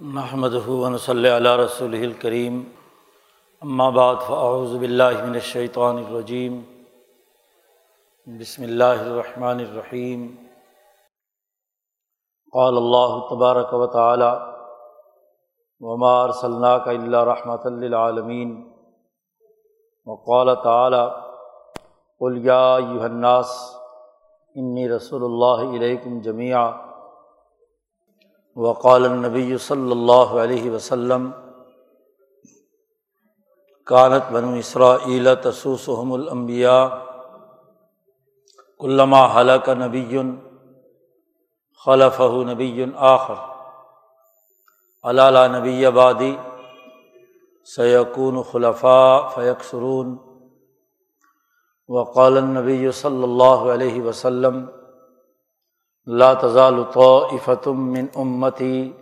محمد ہُون صلی اللہ رسول الکریم بعد فاعوذ باللہ من الشیطان الرجیم بسم اللہ الرحمن الرحیم قال اللہ تبارک و تعالی وما ارسلناک الا رحمۃ للعالمین وقال تعالی قل یا الناس انی رسول اللہ علیکم جمیعا وقال النبی صلی اللہ علیہ وسلم کانت بنو اسرائیل تسوسحم الانبیاء علامہ حلق نبی خلف نبی آخر. علالہ نبی آبادی سیقون خلفاء فیکسرون وقال النبی صلی اللہ علیہ وسلم لا تزال طائفة من امتی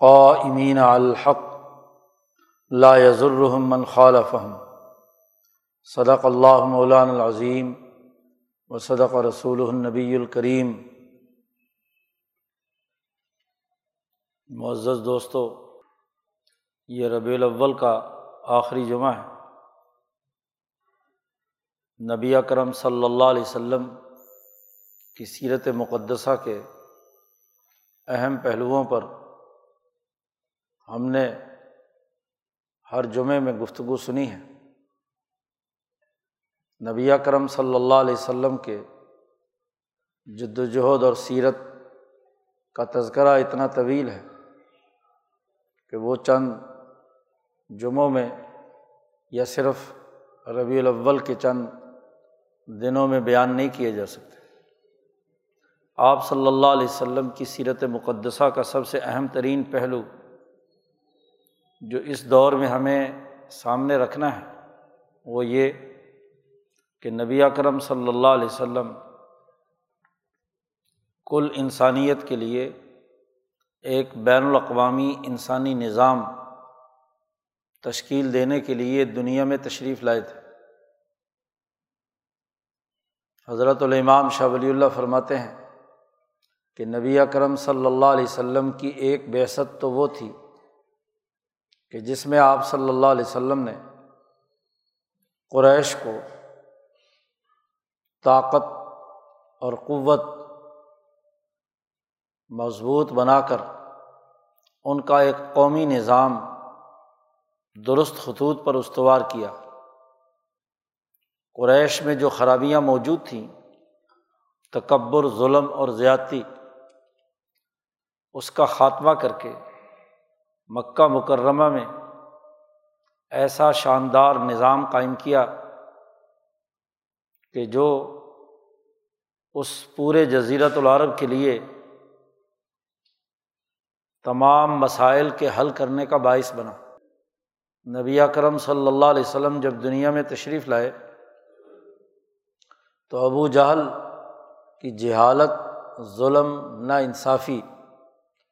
قائمین الحق، لا يضرهم من خالفهم. صدق اللہ مولان العظیم و صدق رسول النبی الکریم معزز دوستو، یہ ربیع الاول کا آخری جمعہ ہے۔ نبی اکرم صلی اللہ علیہ وسلم کی سیرت مقدسہ کے اہم پہلوؤں پر ہم نے ہر جمعے میں گفتگو سنی ہے۔ نبی کرم صلی اللہ علیہ وسلم کے جد وجہد اور سیرت کا تذکرہ اتنا طویل ہے کہ وہ چند جمعوں میں یا صرف ربیع الاول کے چند دنوں میں بیان نہیں کیے جا سکتے۔ آپ صلی اللہ علیہ وسلم کی سیرت مقدسہ کا سب سے اہم ترین پہلو جو اس دور میں ہمیں سامنے رکھنا ہے، وہ یہ کہ نبی اکرم صلی اللہ علیہ وسلم کل انسانیت کے لیے ایک بین الاقوامی انسانی نظام تشکیل دینے کے لیے دنیا میں تشریف لائے تھے۔ حضرت الامام شاہ ولی اللہ فرماتے ہیں کہ نبی اکرم صلی اللہ علیہ وسلم کی ایک بیست تو وہ تھی کہ جس میں آپ صلی اللہ علیہ وسلم نے قریش کو طاقت اور قوت مضبوط بنا کر ان کا ایک قومی نظام درست خطوط پر استوار کیا۔ قریش میں جو خرابیاں موجود تھیں، تکبر، ظلم اور زیادتی اس کا خاتمہ کر کے مکہ مکرمہ میں ایسا شاندار نظام قائم کیا کہ جو اس پورے جزیرت العرب کے لیے تمام مسائل کے حل کرنے کا باعث بنا۔ نبی کرم صلی اللہ علیہ وسلم جب دنیا میں تشریف لائے تو ابو جہل کی جہالت، ظلم نا انصافی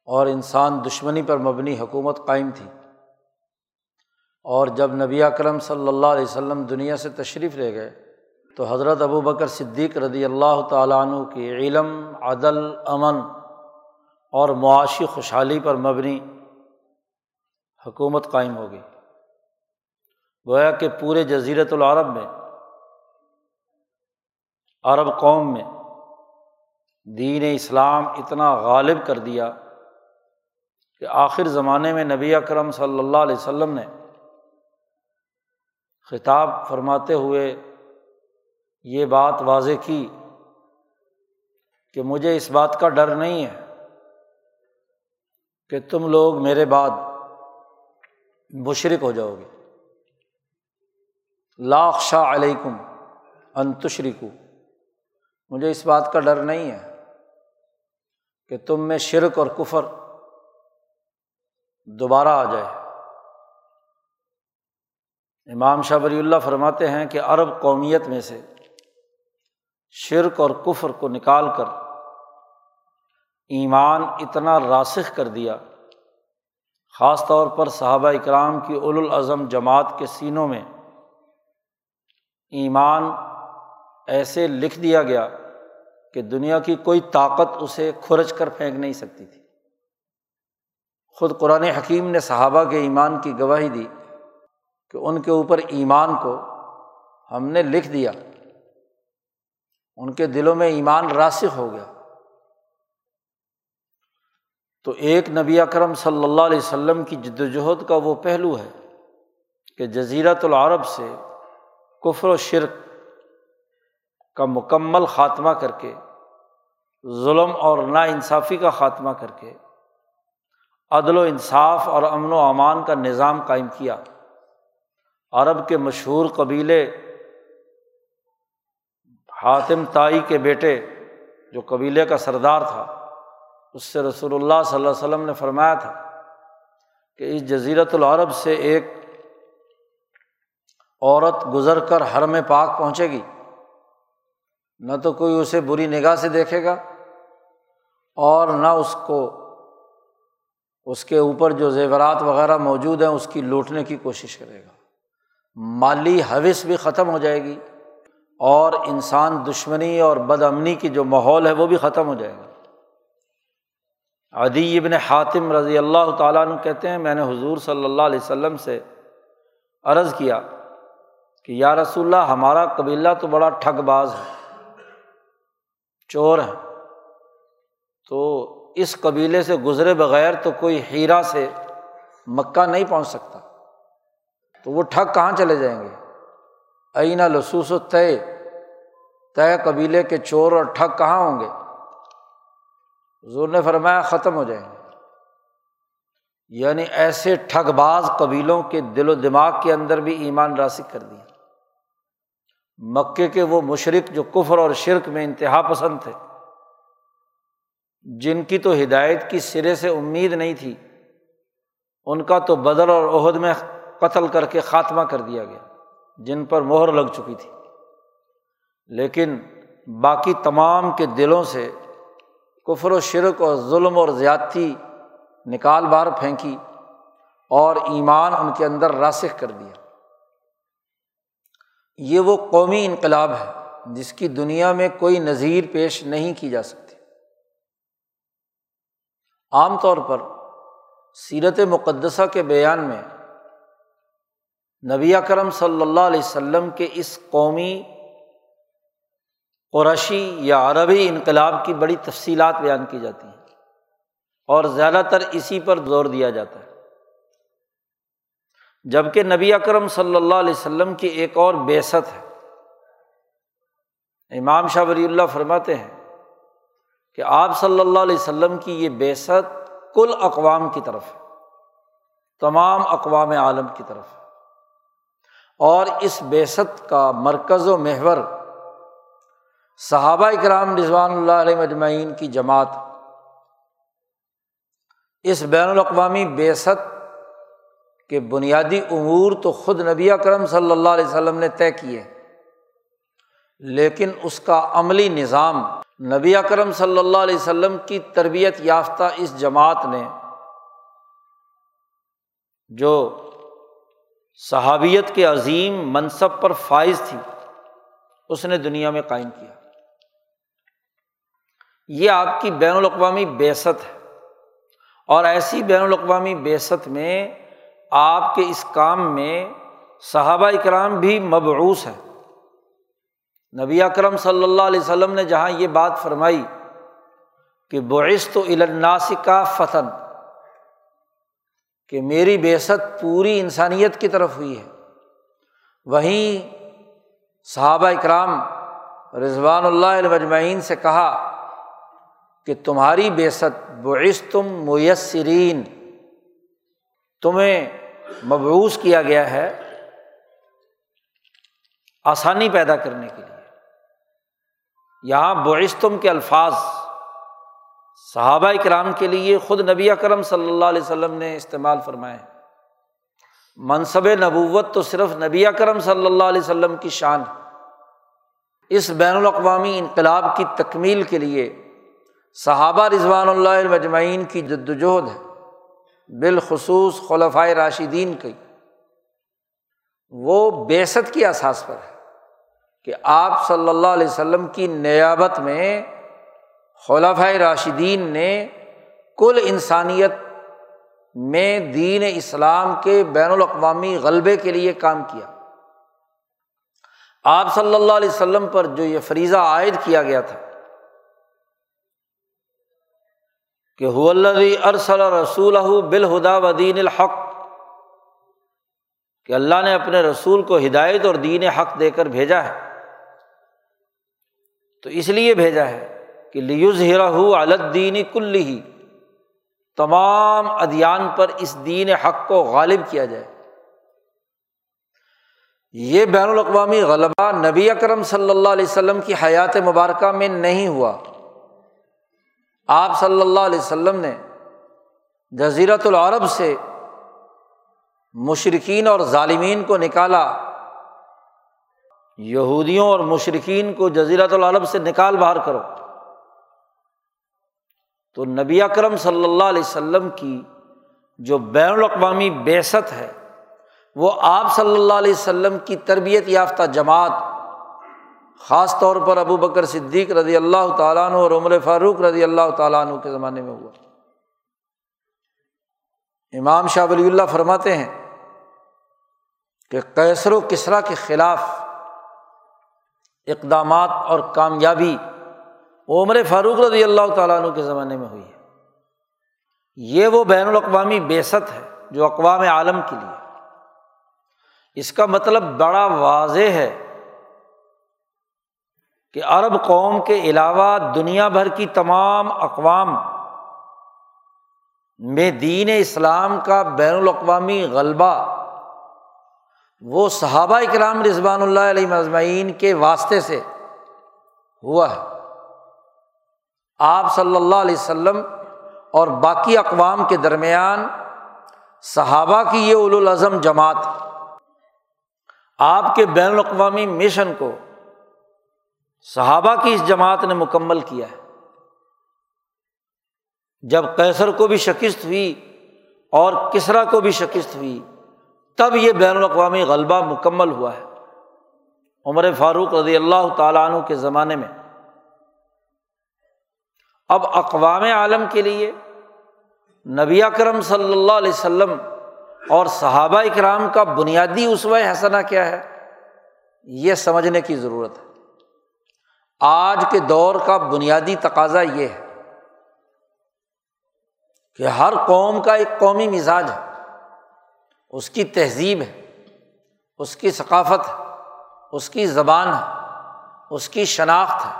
اور انسان دشمنی پر مبنی حکومت قائم تھی۔ اور جب نبی اکرم صلی اللہ علیہ وسلم دنیا سے تشریف لے گئے، تو حضرت ابو بکر صدیق رضی اللہ تعالیٰ عنہ کی علم، عدل، امن اور معاشی خوشحالی پر مبنی حکومت قائم ہو گئی۔ گویا کہ پورے جزیرت العرب میں، عرب قوم میں دین اسلام اتنا غالب کر دیا کہ آخر زمانے میں نبی اکرم صلی اللہ علیہ وسلم نے خطاب فرماتے ہوئے یہ بات واضح کی کہ مجھے اس بات کا ڈر نہیں ہے کہ تم لوگ میرے بعد مشرق ہو جاؤ گے۔ لاکھ شاہ علیکم انتشریکو مجھے اس بات کا ڈر نہیں ہے کہ تم میں شرک اور کفر دوبارہ آ جائے۔ امام شاہ ولی اللہ فرماتے ہیں کہ عرب قومیت میں سے شرک اور کفر کو نکال کر ایمان اتنا راسخ کر دیا، خاص طور پر صحابہ اکرام کی اول الاظم جماعت کے سینوں میں ایمان ایسے لکھ دیا گیا کہ دنیا کی کوئی طاقت اسے کھرچ کر پھینک نہیں سکتی تھی۔ خود قرآن حکیم نے صحابہ کے ایمان کی گواہی دی کہ ان کے اوپر ایمان کو ہم نے لکھ دیا۔ ان کے دلوں میں ایمان راسخ ہو گیا۔ تو ایک نبی اکرم صلی اللہ علیہ وسلم کی جد وجہد کا وہ پہلو ہے کہ جزیرت العرب سے کفر و شرک کا مکمل خاتمہ کر کے، ظلم اور نا انصافی کا خاتمہ کر کے عدل و انصاف اور امن و امان کا نظام قائم کیا۔ عرب کے مشہور قبیلے حاتم تائی کے بیٹے، جو قبیلے کا سردار تھا، اس سے رسول اللہ صلی اللہ علیہ وسلم نے فرمایا تھا کہ اس جزیرت العرب سے ایک عورت گزر کر حرم پاک پہنچے گی۔ نہ تو کوئی اسے بری نگاہ سے دیکھے گا اور نہ اس کو اس کے اوپر جو زیورات وغیرہ موجود ہیں، اس کی لوٹنے کی کوشش کرے گا۔ مالی حوث بھی ختم ہو جائے گی اور انسان دشمنی اور بد امنی کی جو ماحول ہے، وہ بھی ختم ہو جائے گا۔ ادی ابن حاتم رضی اللہ تعالیٰ عنہ کہتے ہیں، میں نے حضور صلی اللہ علیہ وسلم سے عرض کیا کہ یا رسول اللہ، ہمارا قبیلہ تو بڑا ٹھگ باز ہے، چور ہے۔ تو اس قبیلے سے گزرے بغیر تو کوئی ہیرا سے مکہ نہیں پہنچ سکتا۔ تو وہ ٹھگ کہاں چلے جائیں گے؟ اینا لسوس و طے طے قبیلے کے چور اور ٹھگ کہاں ہوں گے؟ حضور نے فرمایا ختم ہو جائیں گے۔ یعنی ایسے ٹھگ باز قبیلوں کے دل و دماغ کے اندر بھی ایمان راسک کر دیا۔ مکے کے وہ مشرق جو کفر اور شرک میں انتہا پسند تھے۔ جن کی تو ہدایت کی سرے سے امید نہیں تھی، ان کا تو بدر اور عہد میں قتل کر کے خاتمہ کر دیا گیا، جن پر مہر لگ چکی تھی۔ لیکن باقی تمام کے دلوں سے کفر و شرک اور ظلم اور زیادتی نکال بار پھینکی اور ایمان ان کے اندر راسخ کر دیا۔ یہ وہ قومی انقلاب ہے جس کی دنیا میں کوئی نظیر پیش نہیں کی جا سکتی۔ عام طور پر سیرت مقدسہ کے بیان میں نبی کرم صلی اللہ علیہ وسلم کے اس قومی قرشی یا عربی انقلاب کی بڑی تفصیلات بیان کی جاتی ہیں اور زیادہ تر اسی پر زور دیا جاتا ہے۔ جبکہ نبی اکرم صلی اللہ علیہ وسلم کی ایک اور بیست ہے۔ امام شاہ ولی اللہ فرماتے ہیں کہ آپ صلی اللہ علیہ وسلم کی یہ بیست کل اقوام کی طرف ہے، تمام اقوام عالم کی طرف ہے۔ اور اس بیست کا مرکز و محور صحابہ اکرام رضوان اللہ علیہ مجمعین کی جماعت اس بین الاقوامی بیست کے بنیادی امور تو خود نبی اکرم صلی اللہ علیہ وسلم نے طے کیے، لیکن اس کا عملی نظام نبی اکرم صلی اللہ علیہ وسلم کی تربیت یافتہ اس جماعت نے جو صحابیت کے عظیم منصب پر فائز تھی، اس نے دنیا میں قائم کیا۔ یہ آپ کی بین الاقوامی بیست ہے۔ اور ایسی بین الاقوامی بیست میں آپ کے اس کام میں صحابہ اکرام بھی مبعوث ہے نبی اکرم صلی اللہ علیہ وسلم نے جہاں یہ بات فرمائی کہ بعث تو الناس کا فتن کہ میری بیست پوری انسانیت کی طرف ہوئی ہے۔ وہیں صحابہ اکرام رضوان اللہ مجمعین سے کہا کہ تمہاری بیست بعث تم میسرین، تمہیں مبعوث کیا گیا ہے آسانی پیدا کرنے کے لیے۔ یہاں بعثتم کے الفاظ صحابہ کرام کے لیے خود نبی اکرم صلی اللہ علیہ وسلم نے استعمال فرمائے منصب نبوت تو صرف نبی اکرم صلی اللہ علیہ وسلم کی شان اس بین الاقوامی انقلاب کی تکمیل کے لیے صحابہ رضوان اللہ مجمعین کی جد وجہد ہے۔ بالخصوص خلفۂ راشدین کی۔ وہ بیست کی اثاث پر ہے۔ کہ آپ صلی اللہ علیہ وسلم کی نیابت میں خلافۂ راشدین نے کل انسانیت میں دین اسلام کے بین الاقوامی غلبے کے لیے کام کیا۔ آپ صلی اللہ علیہ وسلم پر جو یہ فریضہ عائد کیا گیا تھا کہ ارسل رسول بالہدا و دین الحق، کہ اللہ نے اپنے رسول کو ہدایت اور دین حق دے کر بھیجا ہے۔ تو اس لیے بھیجا ہے کہ لیوز ہرا الدین کل ہی تمام ادیان پر اس دین حق کو غالب کیا جائے۔ یہ بین الاقوامی غلبہ نبی اکرم صلی اللہ علیہ وسلم کی حیات مبارکہ میں نہیں ہوا۔ آپ صلی اللہ علیہ وسلم نے جزیرت العرب سے مشرقین اور ظالمین کو نکالا۔ یہودیوں اور مشرقین کو جزیرت العرب سے نکال باہر کرو۔ تو نبی اکرم صلی اللہ علیہ وسلم کی جو بین الاقوامی بیست ہے، وہ آپ صلی اللہ علیہ وسلم کی تربیت یافتہ جماعت، خاص طور پر ابو بکر صدیق رضی اللہ تعالیٰ عنہ اور عمر فاروق رضی اللہ تعالیٰ عنہ کے زمانے میں ہوا۔ امام شاہ ولی اللہ فرماتے ہیں کہ کیسر و کسرا کے خلاف اقدامات اور کامیابی عمر فاروق رضی اللہ تعالیٰ عنہ کے زمانے میں ہوئی ہے۔ یہ وہ بین الاقوامی بیست ہے جو اقوام عالم کے لیے۔ اس کا مطلب بڑا واضح ہے کہ عرب قوم کے علاوہ دنیا بھر کی تمام اقوام میں دین اسلام کا بین الاقوامی غلبہ وہ صحابہ اکرام رضوان اللہ علیہ مضمعین کے واسطے سے ہوا ہے۔ آپ صلی اللہ علیہ وسلم اور باقی اقوام کے درمیان صحابہ کی یہ اول الاظم جماعت، آپ کے بین الاقوامی مشن کو صحابہ کی اس جماعت نے مکمل کیا ہے۔ جب کیسر کو بھی شکست ہوئی اور کسرا کو بھی شکست ہوئی تب یہ بین الاقوامی غلبہ مکمل ہوا ہے۔ عمر فاروق رضی اللہ تعالیٰ عنہ کے زمانے میں۔ اب اقوام عالم کے لیے نبی اکرم صلی اللہ علیہ وسلم اور صحابہ اکرام کا بنیادی اسوہ حسنا کیا ہے؟ یہ سمجھنے کی ضرورت ہے۔ آج کے دور کا بنیادی تقاضا یہ ہے کہ ہر قوم کا ایک قومی مزاج ہے۔ اس کی تہذیب ہے، اس کی ثقافت ہے، اس کی زبان ہے، اس کی شناخت ہے،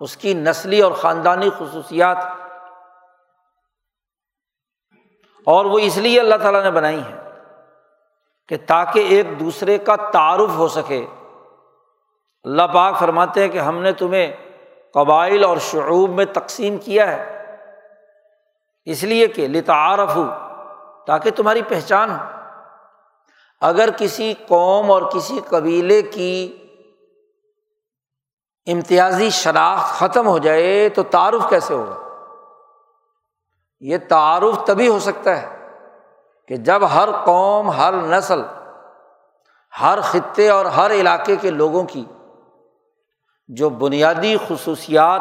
اس کی نسلی اور خاندانی خصوصیات اور وہ اس لیے اللہ تعالیٰ نے بنائی ہے کہ تاکہ ایک دوسرے کا تعارف ہو سکے۔ اللہ پاک فرماتے ہیں کہ ہم نے تمہیں قبائل اور شعوب میں تقسیم کیا ہے، اس لیے کہ لتعارف ہو تاکہ تمہاری پہچان ہو۔ اگر کسی قوم اور کسی قبیلے کی امتیازی شناخت ختم ہو جائے تو تعارف کیسے ہوگا؟ یہ تعارف تبھی ہو سکتا ہے کہ جب ہر قوم، ہر نسل، ہر خطے اور ہر علاقے کے لوگوں کی جو بنیادی خصوصیات،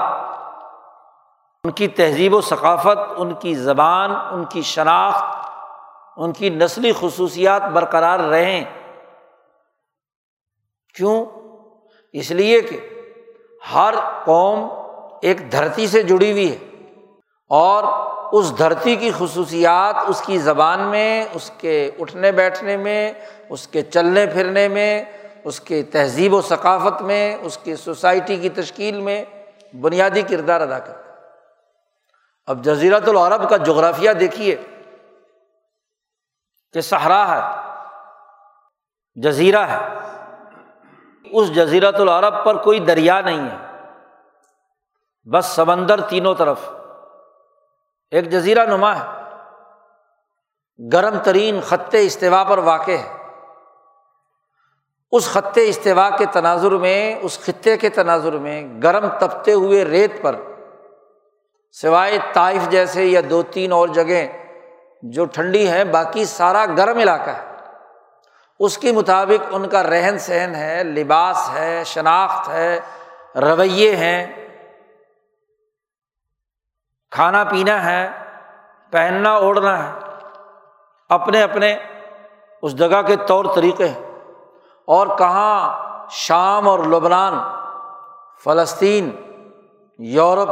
ان کی تہذیب و ثقافت، ان کی زبان، ان کی شناخت ان کی نسلی خصوصیات برقرار رہیں۔ کیوں؟ اس لیے کہ ہر قوم ایک دھرتی سے جڑی ہوئی ہے اور اس دھرتی کی خصوصیات اس کی زبان میں، اس کے اٹھنے بیٹھنے میں، اس کے چلنے پھرنے میں، اس کے تہذیب و ثقافت میں، اس کی سوسائٹی کی تشکیل میں بنیادی کردار ادا کرتا ہے۔ اب جزیرت العرب کا جغرافیہ دیکھیے۔ کہ صحرا ہے، جزیرہ ہے۔ اس جزیرت العرب پر کوئی دریا نہیں ہے۔ بس سمندر تینوں طرف۔ ایک جزیرہ نما ہے۔ گرم ترین خطے استوا پر واقع ہے۔ اس خطے استوا کے تناظر میں، اس خطے کے تناظر میں گرم تپتے ہوئے ریت پر، سوائے طائف جیسے یا دو تین اور جگہیں جو ٹھنڈی ہیں، باقی سارا گرم علاقہ ہے۔ اس کے مطابق ان کا رہن سہن ہے، لباس ہے، شناخت ہے، رویے ہیں۔ کھانا پینا ہے، پہننا، اوڑھنا ہے۔ اپنے اپنے اس جگہ کے طور طریقے۔ ہیں اور کہاں شام اور لبنان، فلسطین، یورپ،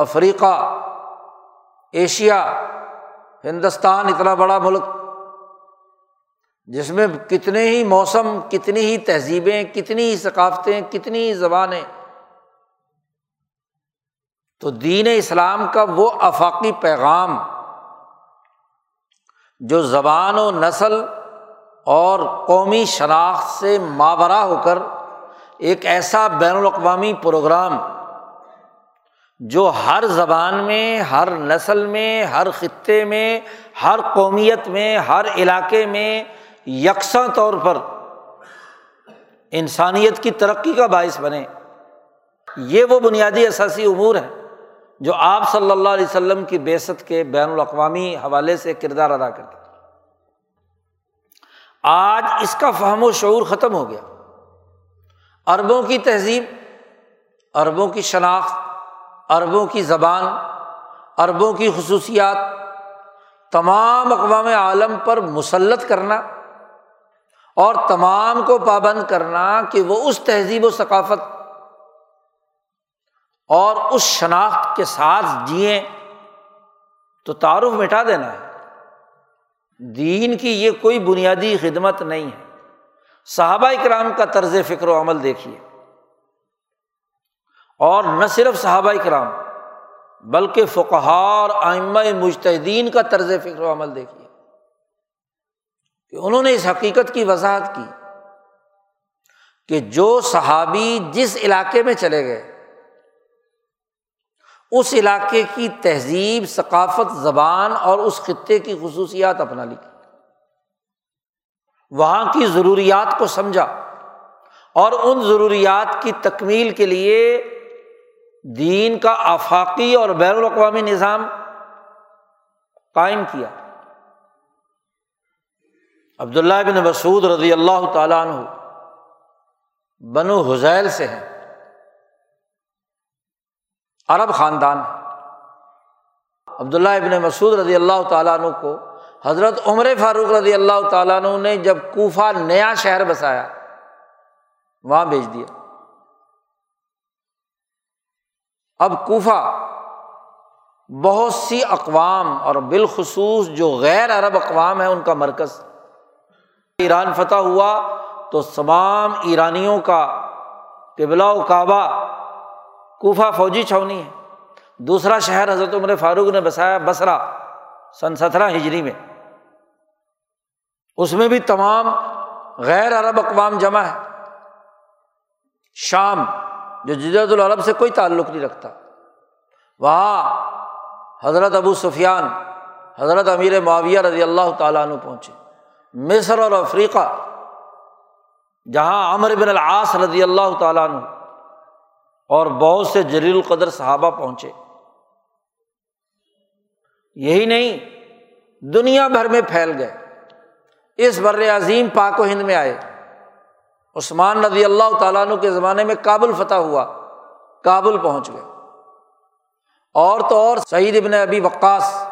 افریقہ، ایشیا ہندوستان اتنا بڑا ملک، جس میں کتنے ہی موسم، کتنی ہی تہذیبیں، کتنی ہی ثقافتیں، کتنی ہی زبانیں۔ تو دین اسلام کا وہ افاقی پیغام جو زبان و نسل اور قومی شناخت سے ماورا ہو کر ایک ایسا بین الاقوامی پروگرام جو ہر زبان میں، ہر نسل میں، ہر خطے میں، ہر قومیت میں، ہر علاقے میں یکساں طور پر انسانیت کی ترقی کا باعث بنے۔ یہ وہ بنیادی اثاثی امور ہیں جو آپ صلی اللہ علیہ وسلم کی بیست کے بین الاقوامی حوالے سے کردار ادا کرتے آج اس کا فہم و شعور ختم ہو گیا۔ اربوں کی تہذیب، اربوں کی شناخت اربوں کی زبان اربوں کی خصوصیات، تمام اقوام عالم پر مسلط کرنا اور تمام کو پابند کرنا کہ وہ اس تہذیب و ثقافت اور اس شناخت کے ساتھ جئیں تو تعارف مٹا دینا ہے۔ دین کی یہ کوئی بنیادی خدمت نہیں ہے۔ صحابہ کرام کا طرز فکر و عمل دیکھیے۔ اور نہ صرف صحابہ کرام بلکہ فقہار آئمہ مجتہدین کا طرز فکر و عمل دیکھیے کہ انہوں نے اس حقیقت کی وضاحت کی کہ جو صحابی جس علاقے میں چلے گئے، اس علاقے کی تہذیب، ثقافت، زبان اور اس خطے کی خصوصیات اپنا لی وہاں کی ضروریات کو سمجھا اور ان ضروریات کی تکمیل کے لیے دین کا آفاقی اور بین الاقوامی نظام قائم کیا۔ عبداللہ بن مسعود رضی اللہ تعالیٰ عنہ بنو حزیل سے ہیں۔ عرب خاندان عبداللہ ابن مسعود رضی اللہ تعالیٰ عنہ کو حضرت عمر فاروق رضی اللہ تعالیٰ عنہ نے جب کوفہ نیا شہر بسایا، وہاں بھیج دیا۔ اب کوفہ بہت سی اقوام اور بالخصوص جو غیر عرب اقوام ہیں ان کا مرکز ایران فتح ہوا تو تمام ایرانیوں کا قبلہ و کعبہ کوفہ فوجی چھونی ہے۔ دوسرا شہر حضرت عمر فاروق نے بسایا بسرا سن سترہ ہجری میں۔ اس میں بھی تمام غیر عرب اقوام جمع ہے۔ شام جو جزت العرب سے کوئی تعلق نہیں رکھتا۔ وہاں حضرت ابو سفیان، حضرت امیر معاویہ رضی اللہ تعالیٰ عنہ پہنچے۔ مصر اور افریقہ، جہاں عمر بن العاص رضی اللہ تعالیٰ عنہ اور بہت سے جلیل القدر صحابہ پہنچے۔ یہی نہیں، دنیا بھر میں پھیل گئے۔ اس بر عظیم پاک و ہند میں آئے۔ عثمان رضی اللہ تعالیٰ عنہ کے زمانے میں کابل فتح ہوا، کابل پہنچ گئے۔ اور تو اور سعید ابن ابی وقاص،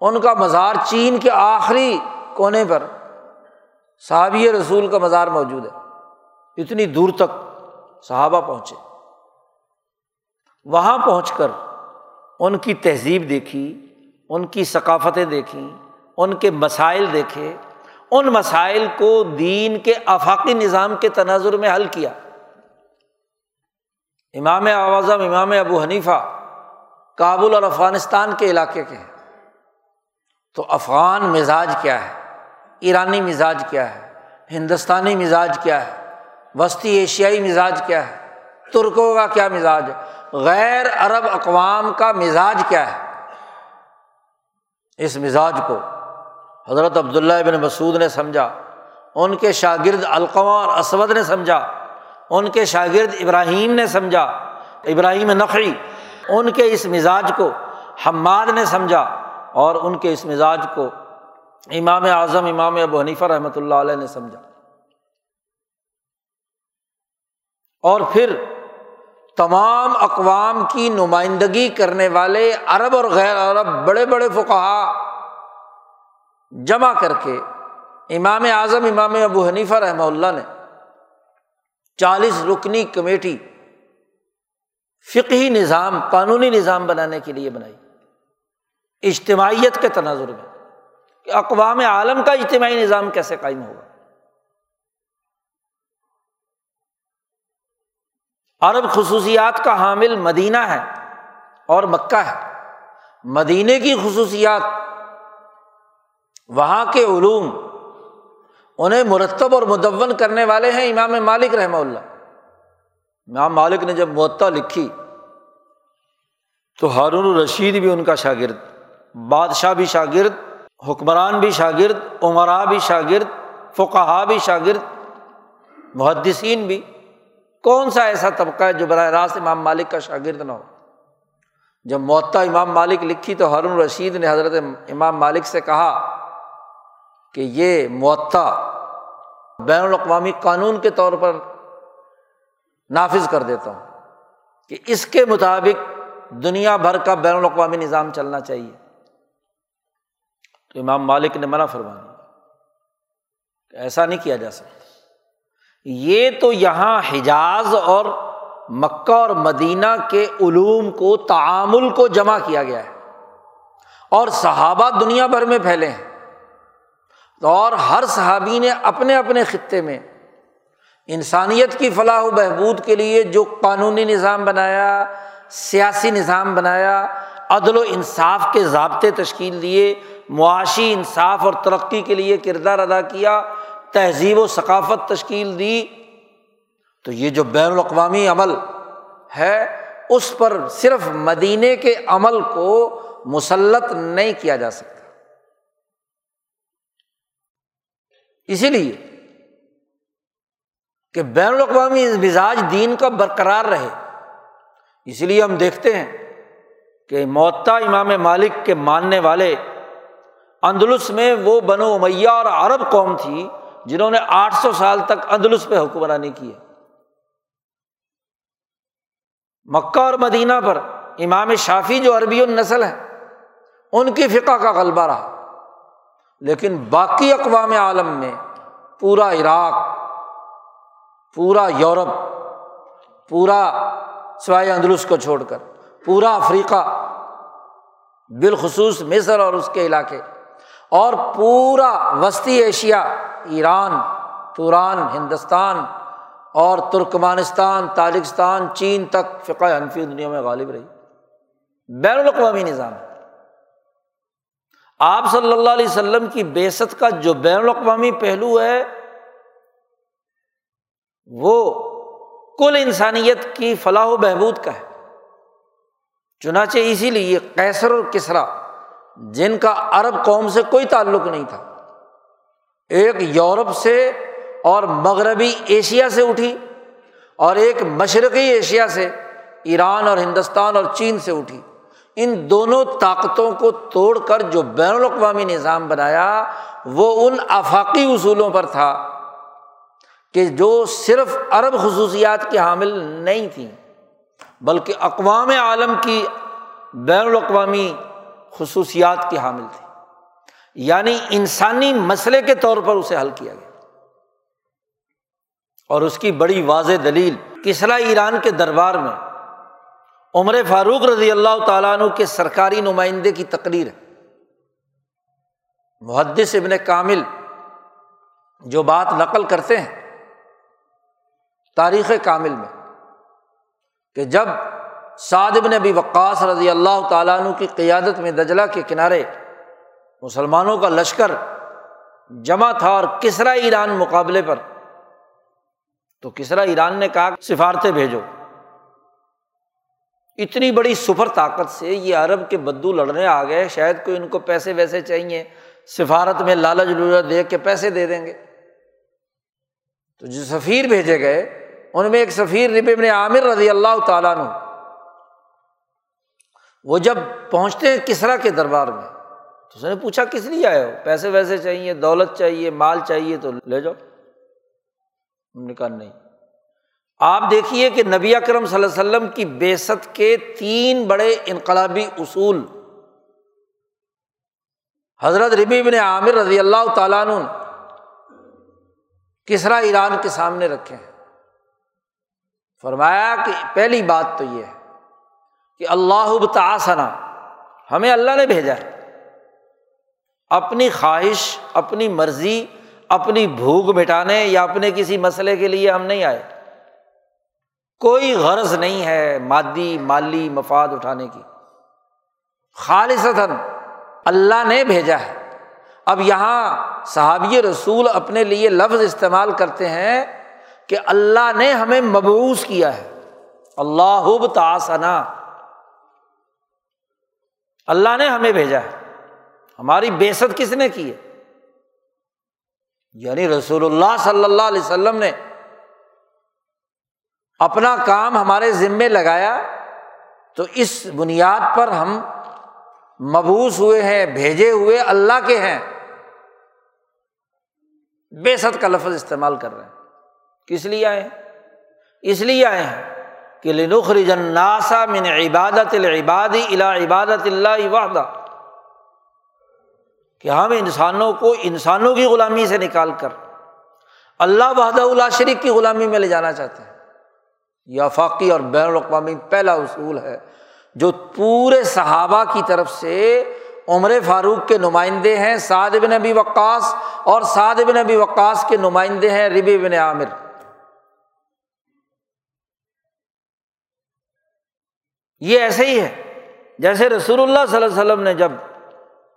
ان کا مزار چین کے آخری کونے پر صحابی رسول کا مزار موجود ہے۔ اتنی دور تک صحابہ پہنچے۔ وہاں پہنچ کر ان کی تہذیب دیکھی، ان کی ثقافتیں دیکھیں ان کے مسائل دیکھے۔ ان مسائل کو دین کے آفاقی نظام کے تناظر میں حل کیا۔ امام اعظم، امام ابو حنیفہ کابل اور افغانستان کے علاقے کے ہیں۔ تو افغان مزاج کیا ہے؟ ایرانی مزاج کیا ہے؟ ہندوستانی مزاج کیا ہے؟ وسطی ایشیائی مزاج کیا ہے؟ ترکوں کا کیا مزاج ہے؟ غیر عرب اقوام کا مزاج کیا ہے؟ اس مزاج کو حضرت عبداللہ ابن مسعود نے سمجھا، ان کے شاگرد القما اور اسود نے سمجھا، ان کے شاگرد ابراہیم نے سمجھا، ابراہیم نقی ان کے اس مزاج کو حماد نے سمجھا اور ان کے اس مزاج کو امام اعظم، امام ابو حنیفہ رحمۃ اللہ علیہ نے سمجھا۔ اور پھر تمام اقوام کی نمائندگی کرنے والے عرب اور غیر عرب، بڑے بڑے فقہا جمع کر کے امام اعظم، امام ابو حنیفہ رحمہ اللہ نے چالیس رکنی کمیٹی فقہی نظام، قانونی نظام بنانے کے لیے بنائی۔ اجتماعیت کے تناظر میں کہ اقوام عالم کا اجتماعی نظام کیسے قائم ہوگا۔ عرب خصوصیات کا حامل مدینہ ہے اور مکہ ہے۔ مدینے کی خصوصیات وہاں کے علوم انہیں مرتب اور مدون کرنے والے ہیں امام مالک رحمہ اللہ۔ امام مالک نے جب معطا لکھی تو ہارون الرشید بھی ان کا شاگرد، بادشاہ بھی شاگرد، حکمران بھی شاگرد عمرا بھی شاگرد فقہ بھی شاگرد، محدثین بھی۔ کون سا ایسا طبقہ ہے جو براہ راست امام مالک کا شاگرد نہ ہو؟ جب معطا امام مالک لکھی تو ہارون رشید نے حضرت امام مالک سے کہا کہ یہ معطا بین الاقوامی قانون کے طور پر نافذ کر دیتا ہوں کہ اس کے مطابق دنیا بھر کا بین الاقوامی نظام چلنا چاہیے۔ تو امام مالک نے منع فرما دیا ایسا نہیں کیا جا سکتا۔ یہ تو یہاں حجاز اور مکہ اور مدینہ کے علوم کو، تعامل کو جمع کیا گیا ہے اور صحابہ دنیا بھر میں پھیلے ہیں۔ اور ہر صحابی نے اپنے اپنے خطے میں انسانیت کی فلاح و بہبود کے لیے جو قانونی نظام بنایا، سیاسی نظام بنایا، عدل و انصاف کے ضابطے تشکیل دیے، معاشی انصاف اور ترقی کے لیے کردار ادا کیا، تہذیب و ثقافت تشکیل دی، تو یہ جو بین الاقوامی عمل ہے، اس پر صرف مدینے کے عمل کو مسلط نہیں کیا جا سکتا۔ اسی لیے کہ بین الاقوامی مزاج دین کا برقرار رہے۔ اسی لیے ہم دیکھتے ہیں کہ معطا امام مالک کے ماننے والے اندلس میں وہ بنو امیہ اور عرب قوم تھی جنہوں نے آٹھ سو سال تک اندلس پہ حکمرانی کی ہے۔ مکہ اور مدینہ پر امام شافی جو عربی النسل ہے ان کی فقہ کا غلبہ رہا۔ لیکن باقی اقوام عالم میں پورا عراق، پورا یورپ، پورا سوائے اندرس کو چھوڑ کر، پورا افریقہ، بالخصوص مصر اور اس کے علاقے، اور پورا وسطی ایشیا، ایران، توران، ہندوستان اور ترکمانستان، تاجکستان، چین تک فقہ حنفی دنیا میں غالب رہی۔ بین الاقوامی نظام۔ ہے آپ صلی اللہ علیہ وسلم کی بیست کا جو بین الاقوامی پہلو ہے، وہ کل انسانیت کی فلاح و بہبود کا ہے۔ چنانچہ اسی لیے کیسر اور کسرا، جن کا عرب قوم سے کوئی تعلق نہیں تھا، ایک یورپ سے اور مغربی ایشیا سے اٹھی اور ایک مشرقی ایشیا سے، ایران اور ہندوستان اور چین سے اٹھی۔ ان دونوں طاقتوں کو توڑ کر جو بین الاقوامی نظام بنایا، وہ ان آفاقی اصولوں پر تھا کہ جو صرف عرب خصوصیات کی حامل نہیں تھیں بلکہ اقوام عالم کی بین الاقوامی خصوصیات کی حامل تھی یعنی انسانی مسئلے کے طور پر اسے حل کیا گیا۔ اور اس کی بڑی واضح دلیل کسرا ایران کے دربار میں عمر فاروق رضی اللہ تعالیٰ عنہ کے سرکاری نمائندے کی تقریر ہے۔ محدث ابن کامل جو بات نقل کرتے ہیں تاریخ کامل میں کہ جب سعد ابن ابی وقاص رضی اللہ تعالیٰ عنہ کی قیادت میں دجلہ کے کنارے مسلمانوں کا لشکر جمع تھا اور کسرا ایران مقابلے پر، تو کسرا ایران نے کہا سفارتیں بھیجو۔ اتنی بڑی سفر طاقت سے یہ عرب کے بدو لڑنے آ گئے، شاید کوئی ان کو پیسے ویسے چاہیے، سفارت میں لالچ لولچ دے کے پیسے دے دیں گے۔ تو جو سفیر بھیجے گئے، ان میں ایک سفیر رب ابن عامر رضی اللہ تعالیٰ نے وہ جب پہنچتے ہیں کسرا کے دربار میں، تو اس نے پوچھا، کس لیے آئے ہو؟ پیسے ویسے چاہیے، دولت چاہیے، مال چاہیے تو لے جاؤ۔ نے کہا، نہیں آپ دیکھیے کہ نبی اکرم صلی اللہ علیہ وسلم کی بےست کے تین بڑے انقلابی اصول، حضرت ربی بن عامر رضی اللہ تعالیٰ عنہ، کسرا ایران کے سامنے رکھے ہیں۔ فرمایا کہ پہلی بات تو یہ ہے کہ اللہ تاسنا ہمیں اللہ نے بھیجا ہے۔ اپنی خواہش، اپنی مرضی، اپنی بھوک مٹانے یا اپنے کسی مسئلے کے لیے ہم نہیں آئے۔ کوئی غرض نہیں ہے مادی مالی مفاد اٹھانے کی۔ خالص اللہ نے بھیجا ہے۔ اب یہاں صحابی رسول اپنے لیے لفظ استعمال کرتے ہیں کہ اللہ نے ہمیں مبوس کیا ہے۔ اللہ تاسنا اللہ نے ہمیں بھیجا ہے۔ ہماری بےسط کس نے کی ہے؟ یعنی رسول اللہ صلی اللہ علیہ وسلم نے۔ اپنا کام ہمارے ذمے لگایا، تو اس بنیاد پر ہم مبوس ہوئے ہیں، بھیجے ہوئے اللہ کے ہیں۔ بے ست کا لفظ استعمال کر رہے ہیں۔ کس لیے آئے ہیں؟ اس لیے آئے ہیں کہ لنخر جناسا من عبادت العبادی الا عبادت اللہ وحدہ۔ کہ ہم انسانوں کو انسانوں کی غلامی سے نکال کر اللہ وحدہ اللہ شریف کی غلامی میں لے جانا چاہتے ہیں۔ یہ افاقی اور بین الاقوامی پہلا اصول ہے، جو پورے صحابہ کی طرف سے عمر فاروق کے نمائندے ہیں، سعد بن نبی وقاص اور سعد بن نبی وقاص کے نمائندے ہیں ربی بن عامر۔ یہ ایسے ہی ہے، جیسے رسول اللہ صلی اللہ علیہ وسلم نے جب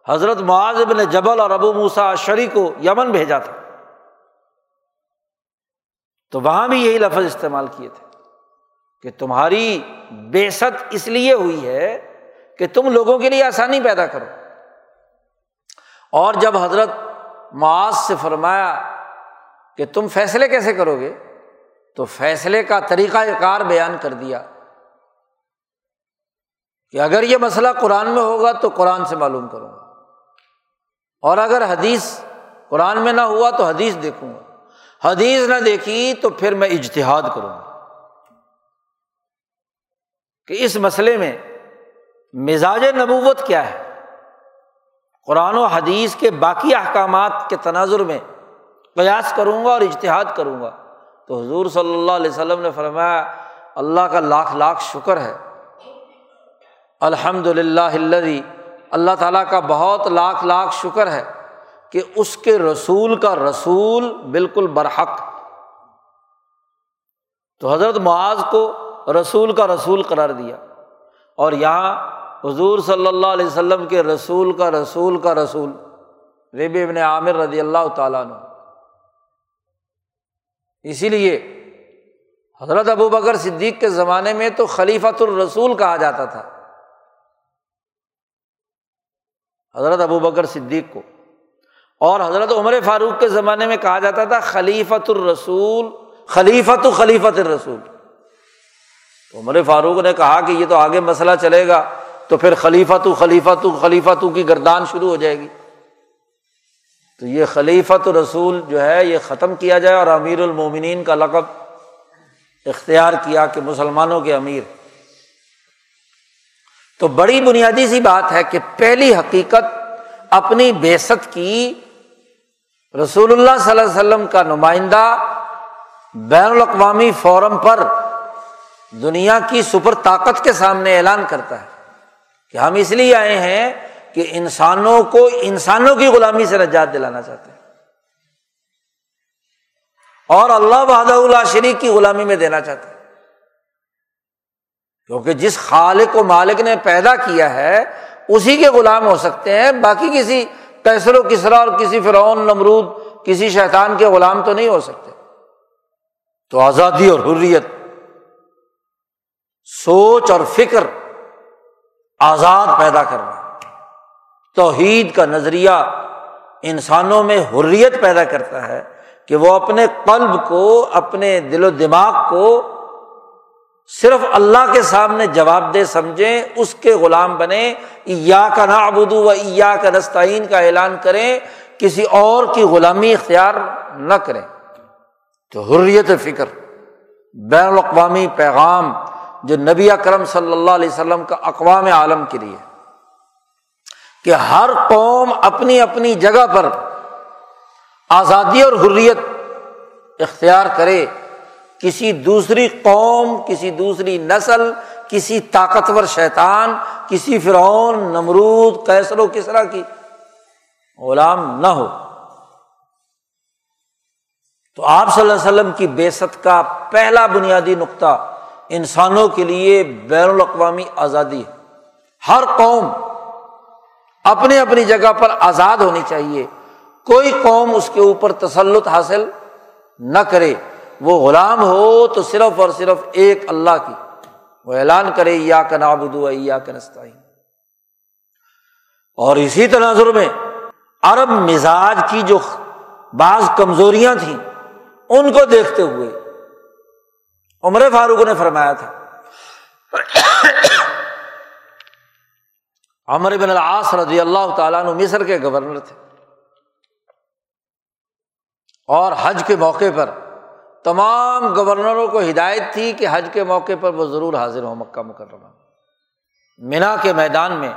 حضرت معاذ بن جبل اور ابو موسا شری کو یمن بھیجا تھا، تو وہاں بھی یہی لفظ استعمال کیے تھے۔ کہ تمہاری بے ست اس لیے ہوئی ہے کہ تم لوگوں کے لیے آسانی پیدا کرو۔ اور جب حضرت معاذ سے فرمایا کہ تم فیصلے کیسے کرو گے، تو فیصلے کا طریقہ کار بیان کر دیا کہ اگر یہ مسئلہ قرآن میں ہوگا تو قرآن سے معلوم کروں گا۔ اور اگر حدیث قرآن میں نہ ہوا تو حدیث دیکھوں گا۔ حدیث نہ دیکھی تو پھر میں اجتہاد کروں گا۔ کہ اس مسئلے میں مزاج نبوت کیا ہے؟ قرآن و حدیث کے باقی احکامات کے تناظر میں قیاس کروں گا اور اشتہاد کروں گا۔ تو حضور صلی اللہ علیہ وسلم نے فرمایا، اللہ کا لاکھ لاکھ شکر ہے۔ الحمد للہ اللہ تعالیٰ کا بہت لاکھ لاکھ شکر ہے کہ اس کے رسول کا رسول بالکل برحق۔ تو حضرت معاذ کو رسول کا رسول قرار دیا۔ اور یہاں حضور صلی اللہ علیہ وسلم کے رسول کا رسول کا رسول رب ابن عامر رضی اللہ تعالیٰ نے اسی لیے حضرت ابو بکر صدیق کے زمانے میں تو خلیفۃ الرسول کہا جاتا تھا۔ حضرت ابو بکر صدیق کو۔ اور حضرت عمر فاروق کے زمانے میں کہا جاتا تھا خلیفۃ الرسول خلیفت خلیفت الرسول۔ عمر فاروق نے کہا کہ یہ تو آگے مسئلہ چلے گا تو پھر خلیفہ تو خلیفہ تو خلیفہ تو کی گردان شروع ہو جائے گی۔ تو یہ خلیفت رسول جو ہے یہ ختم کیا جائے اور امیر المومنین کا لقب اختیار کیا کہ مسلمانوں کے امیر۔ تو بڑی بنیادی سی بات ہے کہ پہلی حقیقت اپنی بیست کی رسول اللہ صلی اللہ علیہ وسلم کا نمائندہ بین الاقوامی فورم پر دنیا کی سپر طاقت کے سامنے اعلان کرتا ہے کہ ہم اس لیے آئے ہیں کہ انسانوں کو انسانوں کی غلامی سے نجات دلانا چاہتے ہیں۔ اور اللہ بہاد اللہ شریف کی غلامی میں دینا چاہتے ہیں کیونکہ جس خالق و مالک نے پیدا کیا ہے، اسی کے غلام ہو سکتے ہیں۔ باقی کسی کیسر و کسرا اور کسی فرعون، نمرود، کسی شیطان کے غلام تو نہیں ہو سکتے۔ تو آزادی اور حریت سوچ اور فکر آزاد پیدا کرنا توحید کا نظریہ انسانوں میں حریت پیدا کرتا ہے کہ وہ اپنے قلب کو، اپنے دل و دماغ کو صرف اللہ کے سامنے جواب دہ سمجھیں، اس کے غلام بنے یا کا نا ابودو و یا کا نستعین کا اعلان کریں، کسی اور کی غلامی اختیار نہ کریں۔ تو حریت فکر، بین الاقوامی پیغام جو نبی اکرم صلی اللہ علیہ وسلم کا اقوام عالم کے لیے کہ ہر قوم اپنی اپنی جگہ پر آزادی اور حریت اختیار کرے، کسی دوسری قوم، کسی دوسری نسل، کسی طاقتور شیطان، کسی فرعون، نمرود کیسر و کسرا کی غلام نہ ہو۔ تو آپ صلی اللہ علیہ وسلم کی بےست کا پہلا بنیادی نقطہ انسانوں کے لیے بین الاقوامی آزادی ہے۔ ہر قوم اپنی اپنی جگہ پر آزاد ہونی چاہیے۔ کوئی قوم اس کے اوپر تسلط حاصل نہ کرے۔ وہ غلام ہو تو صرف اور صرف ایک اللہ کی۔ وہ اعلان کرے یا کا نابدو یا کا نسطین اور اسی تناظر میں عرب مزاج کی جو بعض کمزوریاں تھیں، ان کو دیکھتے ہوئے عمر فاروق نے فرمایا تھا۔ عمر بن العاص رضی اللہ تعالیٰ مصر کے گورنر تھے۔ اور حج کے موقع پر تمام گورنروں کو ہدایت تھی کہ حج کے موقع پر وہ ضرور حاضر ہوں مکہ مکرمہ۔ مینا کے میدان میں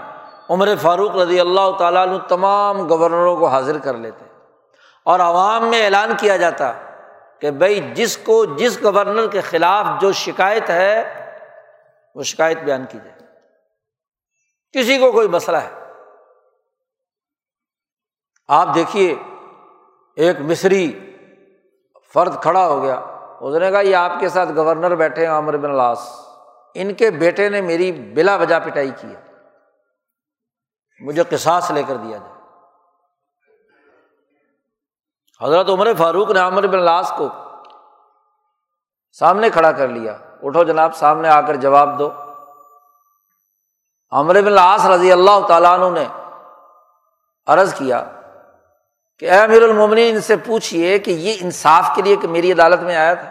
عمر فاروق رضی اللہ تعالیٰ تمام گورنروں کو حاضر کر لیتے۔ اور عوام میں اعلان کیا جاتا کہ بھائی جس کو، جس گورنر کے خلاف جو شکایت ہے، وہ شکایت بیان کی جائے۔ کسی کو کوئی مسئلہ ہے۔ آپ دیکھیے، ایک مصری فرد کھڑا ہو گیا۔ اس نے کہا، یہ آپ کے ساتھ گورنر بیٹھے ہیں عمر بن لاس ان کے بیٹے نے میری بلا وجہ پٹائی کی ہے۔ مجھے قصاص لے کر دیا جائے۔ حضرت عمر فاروق نے عمر بن لاس کو سامنے کھڑا کر لیا۔ اٹھو جناب، سامنے آ کر جواب دو۔ عمر بن لاس رضی اللہ تعالیٰ عنہ نے عرض کیا کہ اے امیر المومنی ان سے پوچھیے کہ یہ انصاف کے لیے کہ میری عدالت میں آیا تھا؟